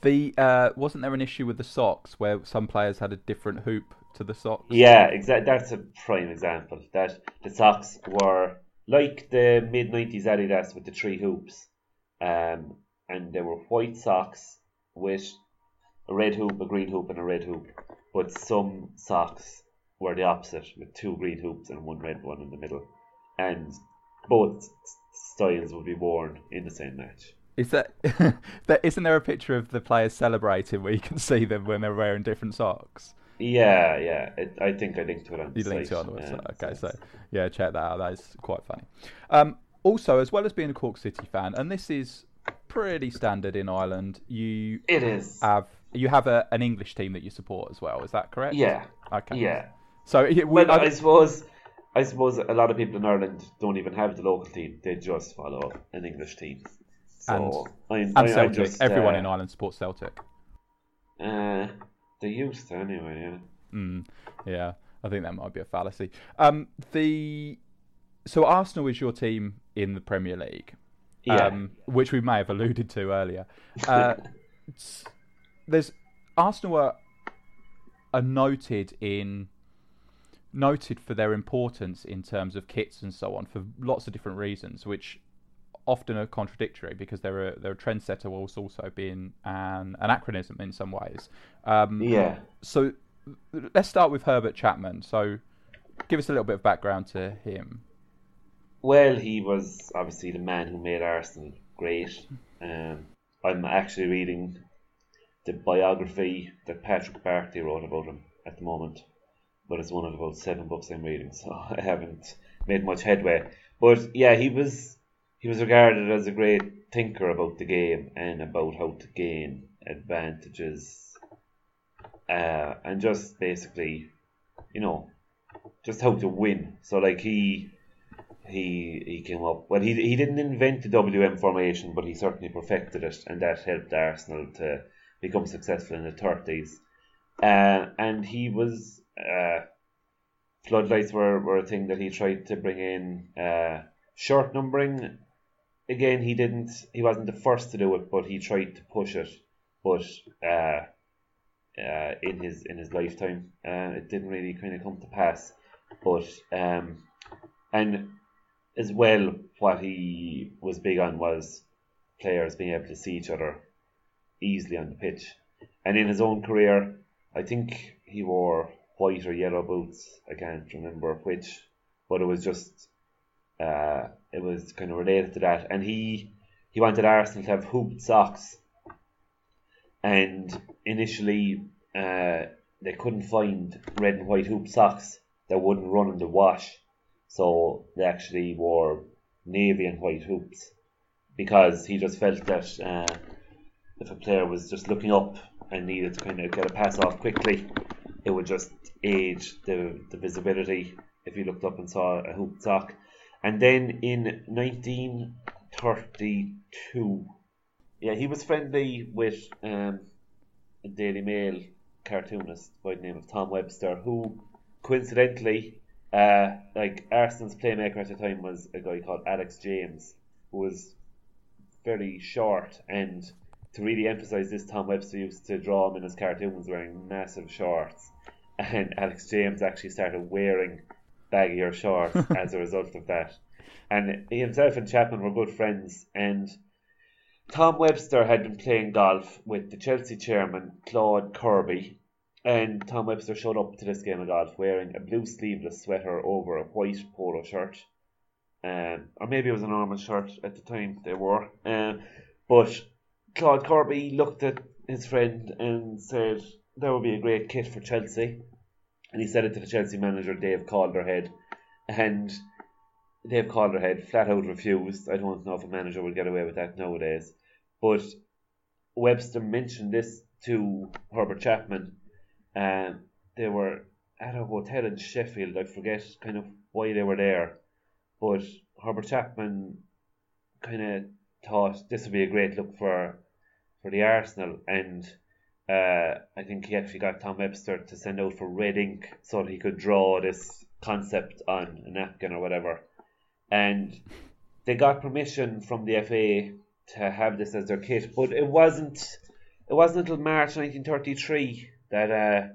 The uh, wasn't there an issue with the socks where some players had a different hoop to the socks. Yeah, exactly. That's a prime example. That the socks were like the mid '90s Adidas with the three hoops, um, and they were white socks with a red hoop, a green hoop, and a red hoop. But some socks were the opposite, with two green hoops and one red one in the middle, and both styles would be worn in the same match. Is that, that isn't there a picture of the players celebrating where you can see them when they're wearing different socks? Yeah, yeah. It, I think I linked to it on the You linked to it on the website. Yeah, okay, so yeah, check that out. That is quite funny. Um, also, as well as being a Cork City fan, and this is pretty standard in Ireland, you it is have you have a, an English team that you support as well. Is that correct? Yeah. Okay. Yeah. So we, well, I, I suppose I suppose a lot of people in Ireland don't even have the local team; they just follow an English team. So and, I'm, and I, Celtic. Just, Everyone uh, in Ireland supports Celtic. Uh, they used to anyway, yeah. Mm, yeah, I think that might be a fallacy. Um, the so Arsenal is your team in the Premier League, yeah. um, which we may have alluded to earlier. Uh, there's Arsenal are, are noted in noted for their importance in terms of kits and so on for lots of different reasons, which often are contradictory because they're a they're a trendsetter whilst also being an anachronism in some ways. Um, yeah. So let's start with Herbert Chapman. So give us a little bit of background to him. Well, he was obviously the man who made Arsenal great. Um, I'm actually reading the biography that Patrick Barclay wrote about him at the moment, but it's one of about seven books I'm reading, so I haven't made much headway. But yeah, he was he was regarded as a great thinker about the game and about how to gain advantages, uh, and just basically, you know, just how to win. So like he he he came up well he he didn't invent the WM formation, but he certainly perfected it, and that helped Arsenal to become successful in the thirties. Uh, and he was uh, floodlights were, were a thing that he tried to bring in. Uh, short numbering, again, he didn't. He wasn't the first to do it, but he tried to push it. But uh, uh, in his in his lifetime, uh, it didn't really kind of come to pass. But um, and as well, what he was big on was players being able to see each other easily on the pitch. And in his own career, I think he wore white or yellow boots. I can't remember which, but it was just uh, it was kind of related to that. And he he wanted Arsenal to have hooped socks. And initially, uh, they couldn't find red and white hoop socks that wouldn't run in the wash. So they actually wore navy and white hoops because he just felt that uh, if a player was just looking up and needed to kind of get a pass off quickly, it would just aid the, the visibility if you looked up and saw a hoop sock. And then in 1932, yeah, he was friendly with um, a Daily Mail cartoonist by the name of Tom Webster, who coincidentally, uh, like Arsenal's playmaker at the time was a guy called Alex James, who was very short. And to really emphasize this, Tom Webster used to draw him in his cartoons wearing massive shorts, and Alex James actually started wearing baggier shorts as a result of that. And he himself and Chapman were good friends, and Tom Webster had been playing golf with the Chelsea chairman Claude Kirby, and Tom Webster showed up to this game of golf wearing a blue sleeveless sweater over a white polo shirt. Um, or maybe it was a normal shirt at the time they wore. Um, but Claude Kirby looked at his friend and said that would be a great kit for Chelsea. And he said it to the Chelsea manager, Dave Calderhead. And Dave Calderhead flat out refused. I don't know if a manager would get away with that nowadays. But Webster mentioned this to Herbert Chapman. And they were at a hotel in Sheffield. I forget kind of why they were there. But Herbert Chapman kind of thought this would be a great look for for the Arsenal, and uh, I think he actually got Tom Webster to send out for red ink so that he could draw this concept on a napkin or whatever. And they got permission from the FA to have this as their kit, but it wasn't. It wasn't until March 1933 that uh,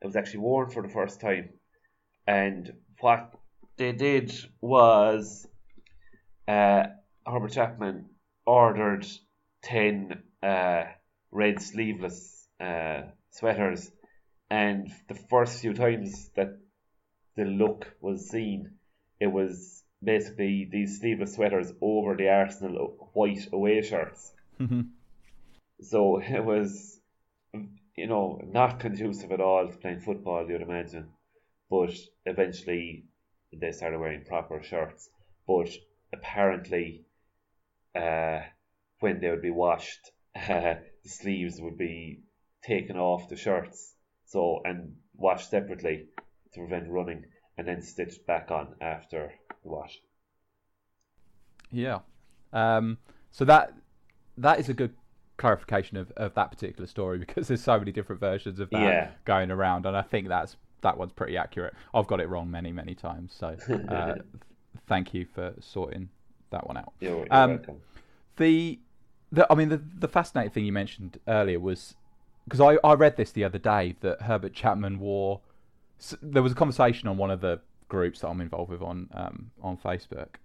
it was actually worn for the first time. And what they did was uh, Herbert Chapman ordered 10 uh, red sleeveless uh, sweaters, and the first few times that the look was seen, it was basically these sleeveless sweaters over the Arsenal white away shirts. Mm-hmm. So it was, you know, not conducive at all to playing football, you'd imagine. But eventually they started wearing proper shirts. But apparently, uh, when they would be washed, uh, the sleeves would be taken off the shirts, so and washed separately to prevent running, and then stitched back on after the wash. Yeah. Um, so that that is a good clarification of, of that particular story because there's so many different versions of that Yeah. going around, and I think that's that one's pretty accurate. I've got it wrong many many times, so uh, thank you for sorting that one out. You're, you're Um, welcome. The, the I mean, the the fascinating thing you mentioned earlier was because I, I read this the other day that Herbert Chapman wore. There was a conversation on one of the groups that I'm involved with on um, on Facebook,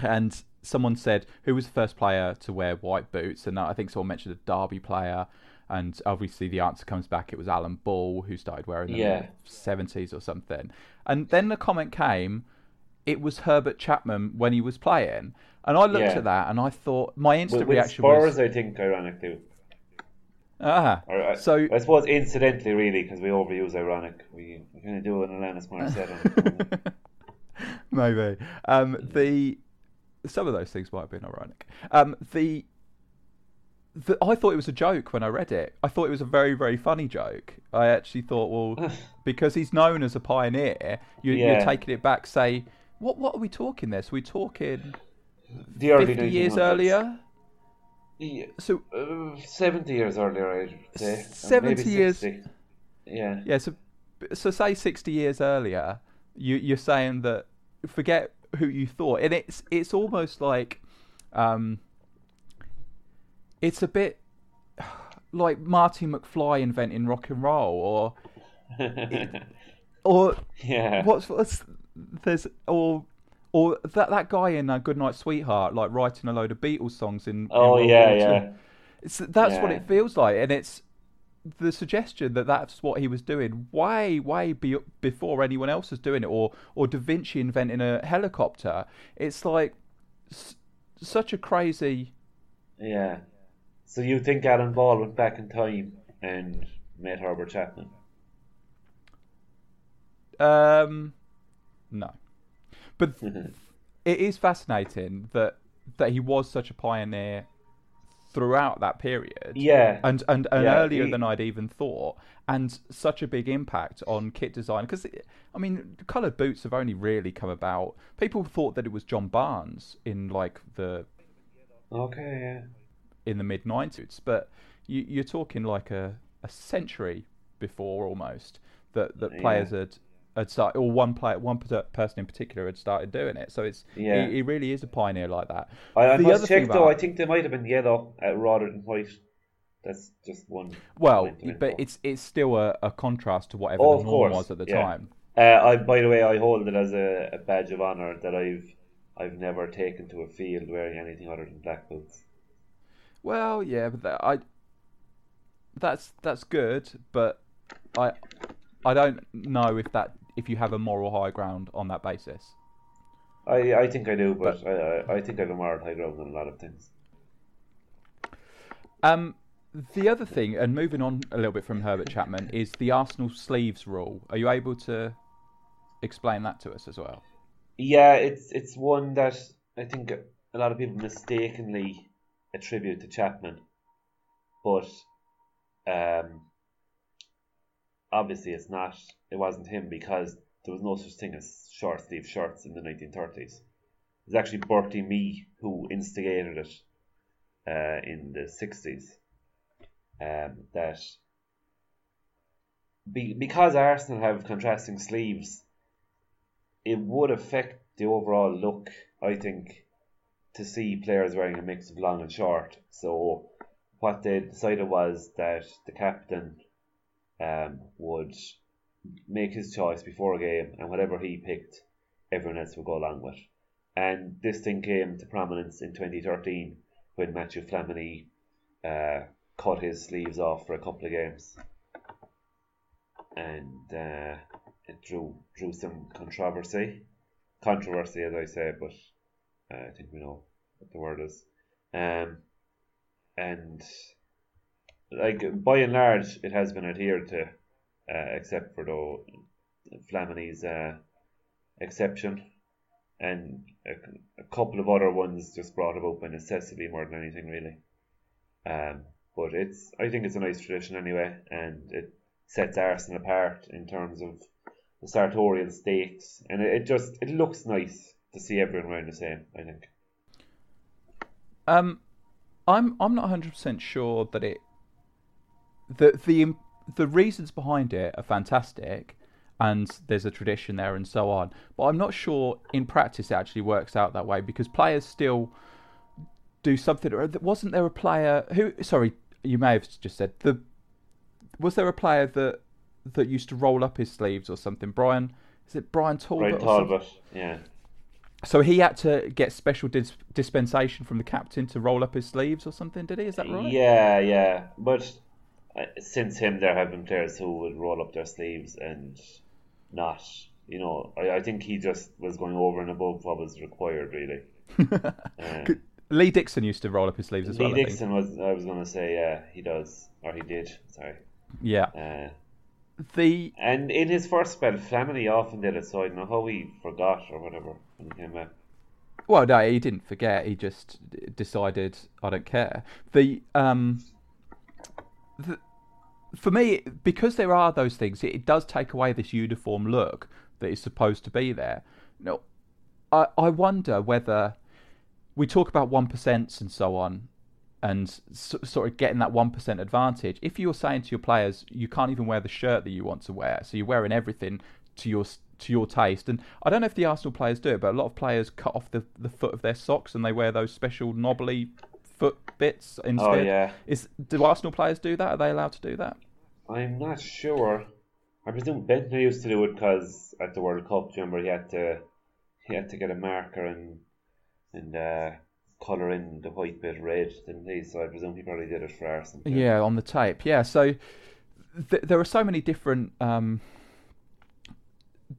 and someone said who was the first player to wear white boots, and I think someone mentioned a Derby player, and obviously the answer comes back it was Alan Ball who started wearing them Yeah. in the 70s or something, and then the comment came it was Herbert Chapman when he was playing. And I looked Yeah. at that and I thought my instant With, with reaction Spurs, was, I think, ironic too. Ah. I- So I suppose incidentally, really, because we overuse ironic. We, we kind of do in Alanis Morissette. Maybe. Um, the some of those things might have been ironic. Um, the, the I thought it was a joke when I read it. I thought it was a very very funny joke. I actually thought, well, because he's known as a pioneer, you, you're Yeah. taking it back. Say, what what are we talking this? We're talking the early fifty years 1900s. earlier. Yeah, So uh, 70 years earlier, I'd say. Uh, 70 maybe years. 60. Yeah. yeah, so so say sixty years earlier, you you're saying that forget who you thought, and it's it's almost like, um, it's a bit like Marty McFly inventing rock and roll, or or yeah. what's what's there's or or that that guy in uh, Goodnight Sweetheart like writing a load of Beatles songs in. in Oh, World yeah, yeah. It's that's what it feels like, and it's the suggestion that that's what he was doing way way be, before anyone else was doing it, or or Da Vinci inventing a helicopter. It's like s- such a crazy. Yeah. So you think Alan Ball went back in time and met Herbert Chapman? Um, no, but mm-hmm. it is fascinating that that he was such a pioneer throughout that period. Yeah. and and, and Yeah, earlier he- than I'd even thought, and such a big impact on kit design. Because I mean, coloured boots have only really come about. People thought that it was John Barnes in like the Okay, yeah. in the mid '90s, but you, you're talking like a, a century before almost that that Yeah. players had had started, or one player, one person in particular had started doing it. So it's Yeah. he, he really is a pioneer like that. I, I The must other thing check though, I think they might have been yellow uh, rather than white. That's just one. Well, but it's it's still a, a contrast to whatever Oh, the norm course, was at the yeah. time. Uh, I, by the way, I hold it as a, a badge of honour that I've I've never taken to a field wearing anything other than black boots. Well, yeah, but that, I that's that's good, but I I don't know if that if you have a moral high ground on that basis. I, I think I do, but, I, I I think I've a moral high ground on a lot of things. Um, the other thing, and moving on a little bit from Herbert Chapman, is the Arsenal sleeves rule. Are you able to explain that to us as well? Yeah, it's it's one that I think a lot of people mistakenly attribute to Chapman, but um, obviously it's not. It wasn't him because there was no such thing as short sleeve shirts in the 1930s. It was actually Bertie Mee who instigated it uh, in the 60s. Um, that be, because Arsenal have contrasting sleeves, it would affect the overall look, I think, to see players wearing a mix of long and short. So what they decided was that the captain um, would make his choice before a game, and whatever he picked, everyone else would go along with. And this thing came to prominence in 2013 when Matthew Flamini uh, cut his sleeves off for a couple of games, and uh, it drew drew some controversy, controversy as I say, but uh, I think we know what the word is. Um, and like by and large, it has been adhered to, uh, except for though Flamini's uh, exception, and a, a couple of other ones just brought about by necessity more than anything really. Um, but it's I think it's a nice tradition anyway, and it sets Arsenal apart in terms of the sartorial stakes, and it, it just it looks nice to see everyone wearing the same. I think. Um, I'm I'm not 100 percent sure that it the the the reasons behind it are fantastic, and there's a tradition there and so on. But I'm not sure in practice it actually works out that way because players still do something. Or wasn't there a player who? Sorry, you may have just said the. Was there a player that that used to roll up his sleeves or something? Brian, is it Brian Talbot? Brian? Talbot, yeah. So he had to get special dis- dispensation from the captain to roll up his sleeves or something. Did he? Is that right? Yeah, yeah. But since him, there have been players who would roll up their sleeves and not you know, I, I think he just was going over and above what was required, really. uh, Lee Dixon used to roll up his sleeves as Lee well. Lee. Dixon was, I was going to say, yeah, he does, or he did. Sorry. Yeah. Uh, The and in his first spell, Flamini often did it, so I don't know how he forgot or whatever when he came back. well, no, he didn't forget. He just decided I don't care. The um, the, for me, because there are those things, it, it does take away this uniform look that is supposed to be there. No, I I wonder whether we talk about one percents and so on, and s- sort of getting that one percent advantage. If you're saying to your players, you can't even wear the shirt that you want to wear, so you're wearing everything to your to your taste. And I don't know if the Arsenal players do it, but a lot of players cut off the the foot of their socks and they wear those special knobbly foot bits instead. Oh, yeah. Is do Arsenal players do that? Are they allowed to do that? I'm not sure. I presume Bentley used to do it because at the World Cup, do you remember he had to he had to get a marker and and uh, colour in the white bit red, didn't he? So I presume he probably did it for Arsenal. Yeah, on the tape. Yeah, so th- there are so many different um,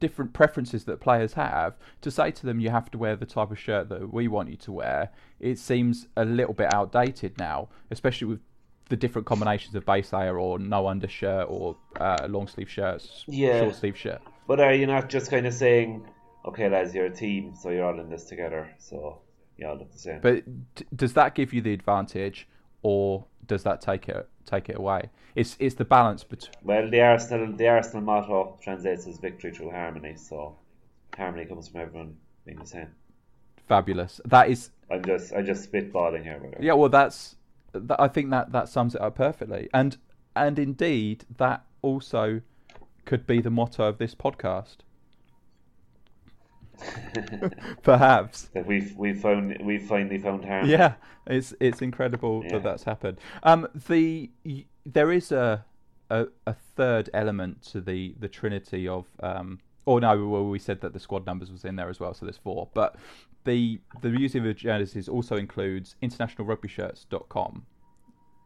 different preferences that players have. To say to them you have to wear the type of shirt that we want you to wear, it seems a little bit outdated now, especially with the different combinations of base layer or no undershirt or uh, long sleeve shirts, Yeah. short sleeve shirt. But are you not just kind of saying, okay, lads, you're a team, so you're all in this together, so you all look the same? But d- does that give you the advantage, or does that take it take it away? It's it's the balance between. well, the Arsenal the Arsenal motto translates as victory through harmony, so harmony comes from everyone being the same. Fabulous. That is I'm just I'm just spitballing here, but Yeah, well, that's. That, I think that that sums it up perfectly, and and indeed that also could be the motto of this podcast. Perhaps. we've we found we finally found harmony. Yeah, it's it's incredible Yeah. that that's happened. Um, the there is a, a a third element to the the trinity of um. Or no, well, we said that the squad numbers was in there as well, so there's four. But the the Museum of Jerseys also includes internationalrugbyshirts.com.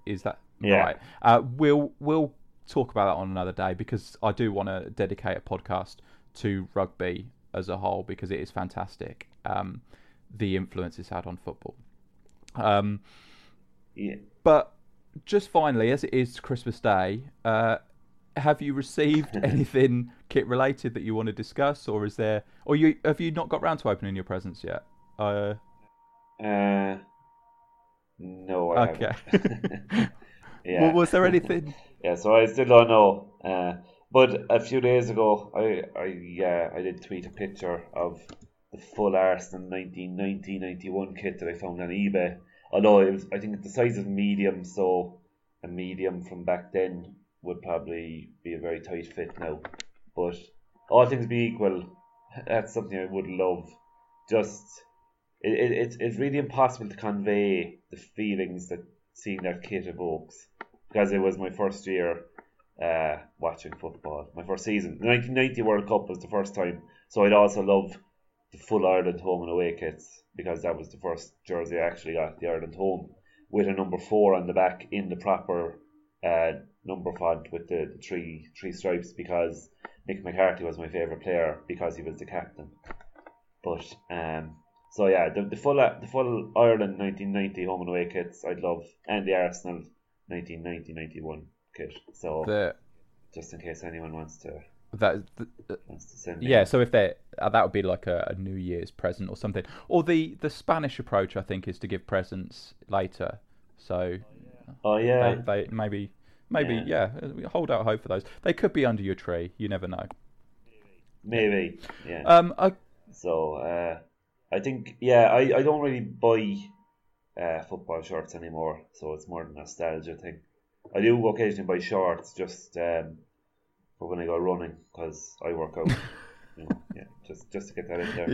Is that Yeah. right? Uh, we'll we'll talk about that on another day because I do want to dedicate a podcast to rugby as a whole because it is fantastic. Um, the influence it's had on football. Um, Yeah. but just finally, as it is Christmas Day, uh, have you received anything kit related that you want to discuss, or is there, or you have you not got round to opening your presents yet? Uh, Uh, no, I okay. yeah. Well, was there anything? Yeah, so I still don't know. Uh, but a few days ago, I I yeah I did tweet a picture of the full Arsenal 1990-91 kit that I found on eBay. Although it was, I think the size of medium, so a medium from back then would probably be a very tight fit now. But all things being equal, that's something I would love. Just it, it it's it's really impossible to convey the feelings that seeing that kit evokes because it was my first year uh, watching football, my first season. The 1990 World Cup was the first time, so I'd also love the full Ireland home and away kits because that was the first jersey I actually got, the Ireland home, with a number four on the back in the proper uh, number font with the, the three three stripes because Mick McCarthy was my favourite player because he was the captain. But um, so yeah, the, the full the full Ireland 1990 home and away kits I'd love, and the Arsenal 1990-91 kit. So The just in case anyone wants to that the, wants to send me. yeah. So if they uh, that would be like a, a New Year's present or something, or the the Spanish approach I think is to give presents later. So Oh yeah. they, they maybe maybe yeah. uh, hold out hope for those. They could be under your tree. You never know. Maybe. Yeah. Um, I, So uh, I think yeah, I, I don't really buy uh, football shirts anymore, so it's more than a nostalgia thing. I do occasionally buy shorts just um, for when I go running because I work out. you know, yeah, just just to get that in there.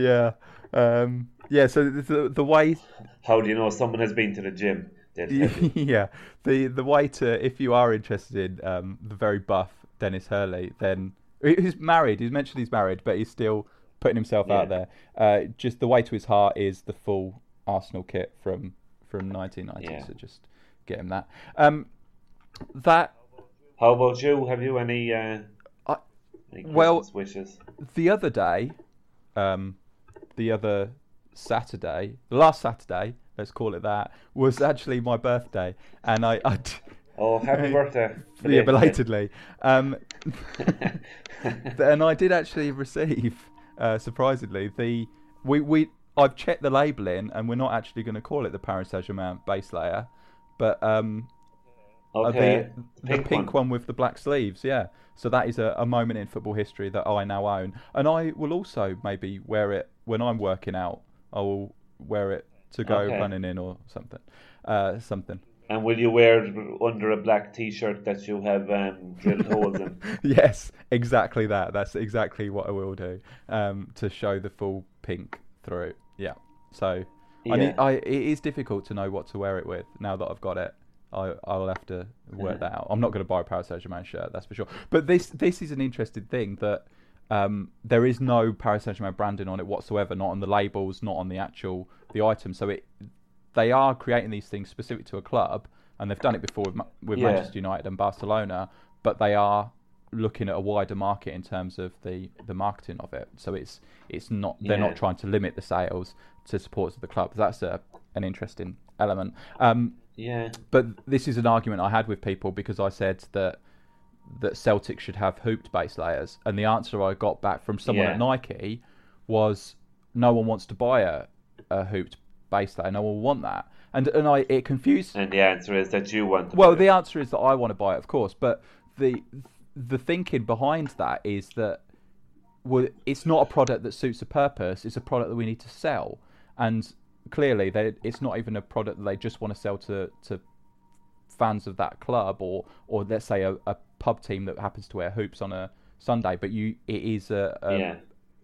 yeah, um, yeah. So the the, way How do you know someone has been to the gym? They'll tell you. yeah, the the way to if you are interested in um, the very buff Denis Hurley, then he's married. He's mentioned he's married, but he's still putting himself out there. Uh, just the way to his heart is the full Arsenal kit from from 1990. Yeah. So just get him that. Um, that How about you? Have you any uh, I- Any Well- wishes. the other day, um, the other Saturday, the last Saturday, let's call it that, was actually my birthday, and I, Oh, happy birthday! yeah, belatedly, um, and I did actually receive, uh, surprisingly, the we we I've checked the labelling, and we're not actually going to call it the Paris Saint Germain base layer, but um, Okay, the, the pink, one. with the black sleeves, yeah. So that is a, a moment in football history that I now own, and I will also maybe wear it when I'm working out. I will wear it to go Okay. running in or something, uh, something. And will you wear it under a black T-shirt that you have um, drilled holes in? yes, exactly that. That's exactly what I will do um, to show the full pink through. Yeah. So I need. I it is difficult to know what to wear it with now that I've got it. I I'll have to work that out. I'm not going to buy a Paris Saint Germain shirt, that's for sure. But this this is an interesting thing that um, there is no Paris Saint Germain branding on it whatsoever, not on the labels, not on the actual the item. So it they are creating these things specific to a club, and they've done it before with, with Yeah. Manchester United and Barcelona, but they are looking at a wider market in terms of the, the marketing of it. So it's it's not they're Yeah. not trying to limit the sales to supporters of the club. That's a an interesting element. Um, Yeah, but this is an argument I had with people because I said that that Celtic should have hooped base layers, and the answer I got back from someone Yeah. at Nike was no one wants to buy a, a hooped base layer. No one will want that, and and I it confused. and the answer is that you want. To Well, the answer is that I want to buy it, of course, but the the thinking behind that is that well, it's not a product that suits a purpose. It's a product that we need to sell, and clearly, they, it's not even a product that they just want to sell to to fans of that club or or let's say a, a pub team that happens to wear hoops on a Sunday. But you, it is a, a Yeah.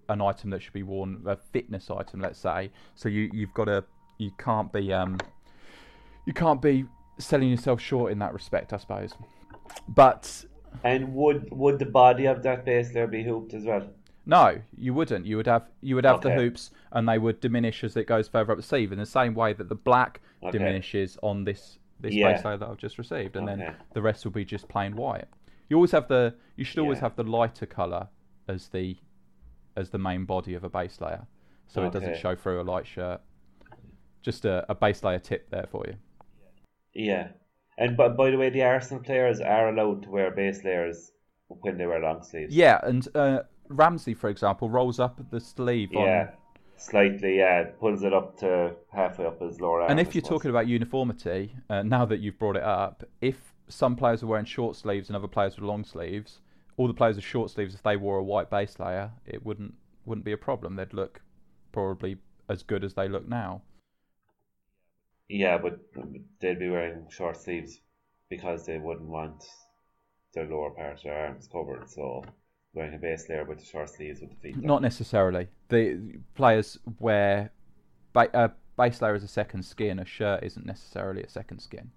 an item that should be worn, a fitness item, let's say. So you you've got to you can't be um you can't be selling yourself short in that respect, I suppose. But And would would the body of that base be hooped as well? No, you wouldn't. You would have you would have the hoops, and they would diminish as it goes further up the sleeve, in the same way that the black Okay. diminishes on this this Yeah. base layer that I've just received, and then the rest will be just plain white. You always have the you should always Yeah. have the lighter color as the as the main body of a base layer, so it doesn't show through a light shirt. Just a, a base layer tip there for you. Yeah. And but by the way, the Arsenal players are allowed to wear base layers when they wear long sleeves. Yeah, and uh, Ramsey, for example, rolls up the sleeve on Yeah. Slightly, yeah, pulls it up to halfway up his lower. And if you're talking about uniformity, uh, now that you've brought it up, if some players are wearing short sleeves and other players with long sleeves, all the players with short sleeves, if they wore a white base layer, it wouldn't wouldn't be a problem. They'd look probably as good as they look now. Yeah, but they'd be wearing short sleeves because they wouldn't want their lower part of their arms covered. So wearing a base layer with the short sleeves would defeat that. Not necessarily. The players wear ba- a base layer as a second skin. A shirt isn't necessarily a second skin.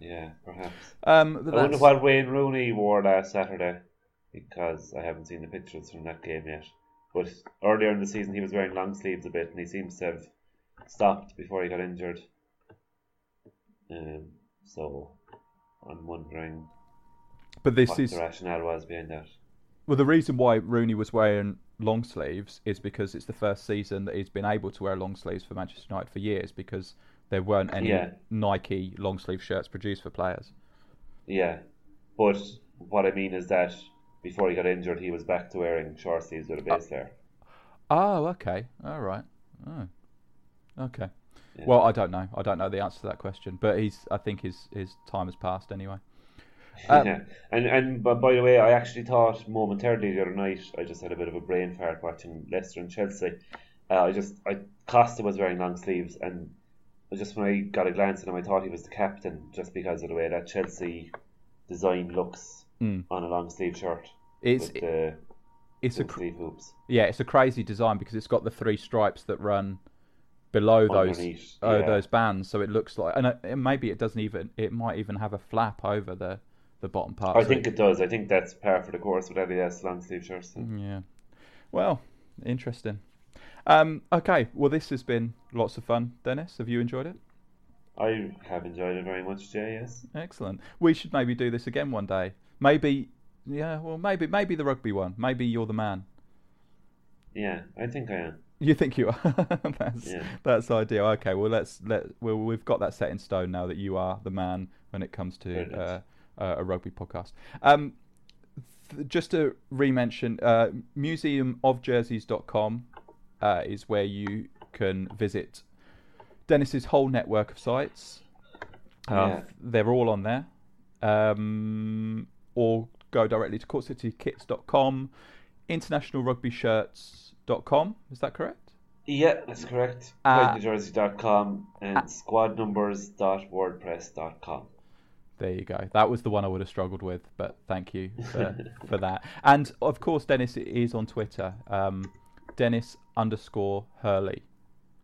Yeah, perhaps. Um, I wonder what Wayne Rooney wore last Saturday because I haven't seen the pictures from that game yet. But earlier in the season, he was wearing long sleeves a bit, and he seems to have stopped before he got injured. Um, so I'm wondering but this what is the rationale was behind that. Well, the reason why Rooney was wearing long sleeves is because it's the first season that he's been able to wear long sleeves for Manchester United for years because there weren't any Yeah. Nike long sleeve shirts produced for players. Yeah, but what I mean is that before he got injured, he was back to wearing short sleeves with a base layer. Oh, okay. All right. Oh. Okay. Well, I don't know. I don't know the answer to that question, but he's. I think his his time has passed anyway. Um, yeah, and and but by the way, I actually thought momentarily the other night I just had a bit of a brain fart watching Leicester and Chelsea. Uh, I just I Costa was wearing long sleeves, and just when I got a glance at him, I thought he was the captain just because of the way that Chelsea design looks Mm. on a long sleeve shirt It's with the it's a cr- yeah, it's a crazy design because it's got the three stripes that run below those uh, yeah. those bands, so it looks like, and uh, and maybe it doesn't even, it might even have a flap over the the bottom part. I think it does. I think that's par for the course with Adidas long sleeve shirts. Yeah. Well, interesting. Um, okay. Well, this has been lots of fun, Denis. Have you enjoyed it? I have enjoyed it very much, Jay. Yes. Excellent. We should maybe do this again one day. Maybe yeah. Well, maybe maybe the rugby one. Maybe you're the man. Yeah, I think I am. You think you are? that's Yeah. that's ideal. Okay, well let's let well we've got that set in stone now that you are the man when it comes to. Uh, uh, a rugby podcast. Um, th- just to re-mention, uh, museumofjerseys.com uh, is where you can visit Denis's whole network of sites. Uh, Yeah. They're all on there. Um, or go directly to corkcitykits.com, internationalrugbyshirts.com. Is that correct? Yeah, that's correct. Uh, PointNewJersey.com and squadnumbers.wordpress.com. There you go. That was the one I would have struggled with, but thank you for, for that. And of course, Denis is on Twitter. Um, Denis underscore Hurley.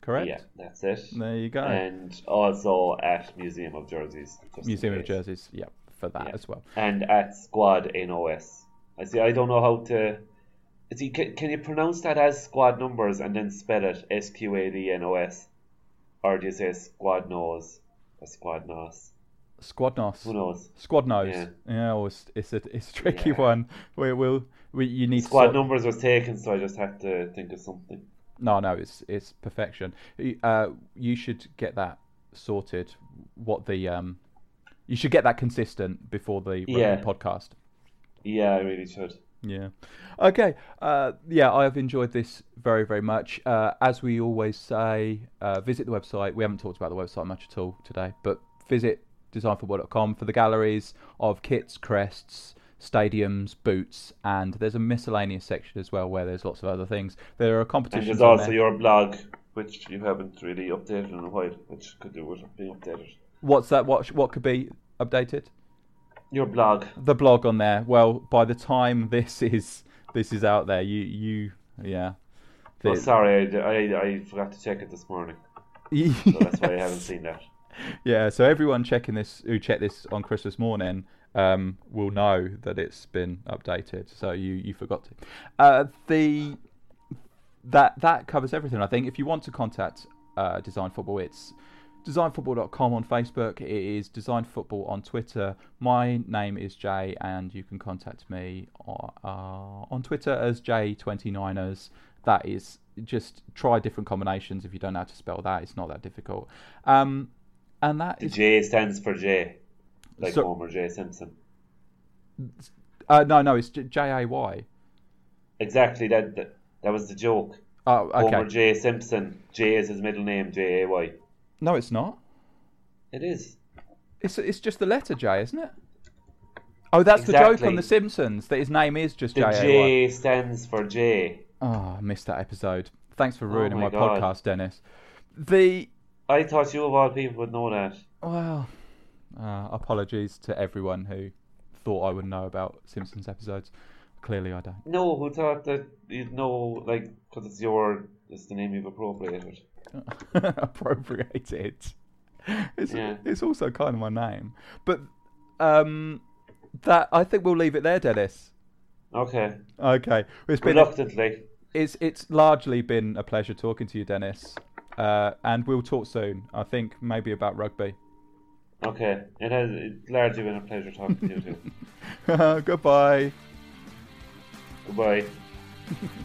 Correct? Yeah, that's it. There you go. And also at Museum of Jerseys. Museum of. Jerseys. Yep, for that Yeah. as well. And at Squad NOS. I see. I don't know how to. See, can, can you pronounce that as squad numbers and then spell it S Q A D N O S, or do you say squad nose or squad nos? Squadnos. Who knows? Squad nose. Yeah. Yeah, well, it's, it's a it's a tricky Yeah. one. We will we you need Squad sort- numbers was taken, so I just had to think of something. No, no, it's it's perfection. Uh, you should get that sorted. What the um, you should get that consistent before the Yeah. podcast. Yeah, I really should. Yeah. Okay. Uh, yeah, I have enjoyed this very, very much. Uh, as we always say, uh, visit the website. We haven't talked about the website much at all today, but visit designfootball.com for the galleries of kits, crests, stadiums, boots, and there's a miscellaneous section as well where there's lots of other things. There are And competitions. there's also there. your blog, which you haven't really updated in a while, which could do with being updated. What's that? What what could be updated? Your blog. The blog on there. Well, by the time this is this is out there, you you yeah. Oh, sorry, I, I, I forgot to check it this morning, so that's why I haven't seen that. Yeah, so everyone checking this who checked this on Christmas morning um, will know that it's been updated. So you you forgot to. Uh, the that that covers everything. I think if you want to contact uh, Design Football, it's designfootball.com on Facebook. It is Design Football on Twitter. My name is Jay, and you can contact me on, uh, on Twitter as J29ers. That is just try different combinations. If you don't know how to spell that, it's not that difficult. Um, and that The is J stands for J, like So- Homer J Simpson. uh, no, no, it's J A Y. Exactly, that, that that was the joke. Oh, Homer okay. J Simpson. J is his middle name, J A Y. No, it's not. It is. It's it's just the letter J, isn't it? Oh, that's the joke on The Simpsons that his name is just The J stands for J. Oh, I missed that episode. Thanks for ruining my my, podcast, Denis. The I thought you of all people would know that. well, uh, apologies to everyone who thought I would know about Simpsons episodes. Clearly, I don't. No, who thought that you'd know, like, because it's your, it's the name you've appropriated. appropriated. It's, Yeah. it's also kind of my name, but um, that I think we'll leave it there, Denis. Okay. Okay, it's been a, Reluctantly. it's it's largely been a pleasure talking to you, Denis, uh, and we'll talk soon. I think maybe about rugby. Okay. It has it's largely been a pleasure talking to you too. Goodbye. Goodbye.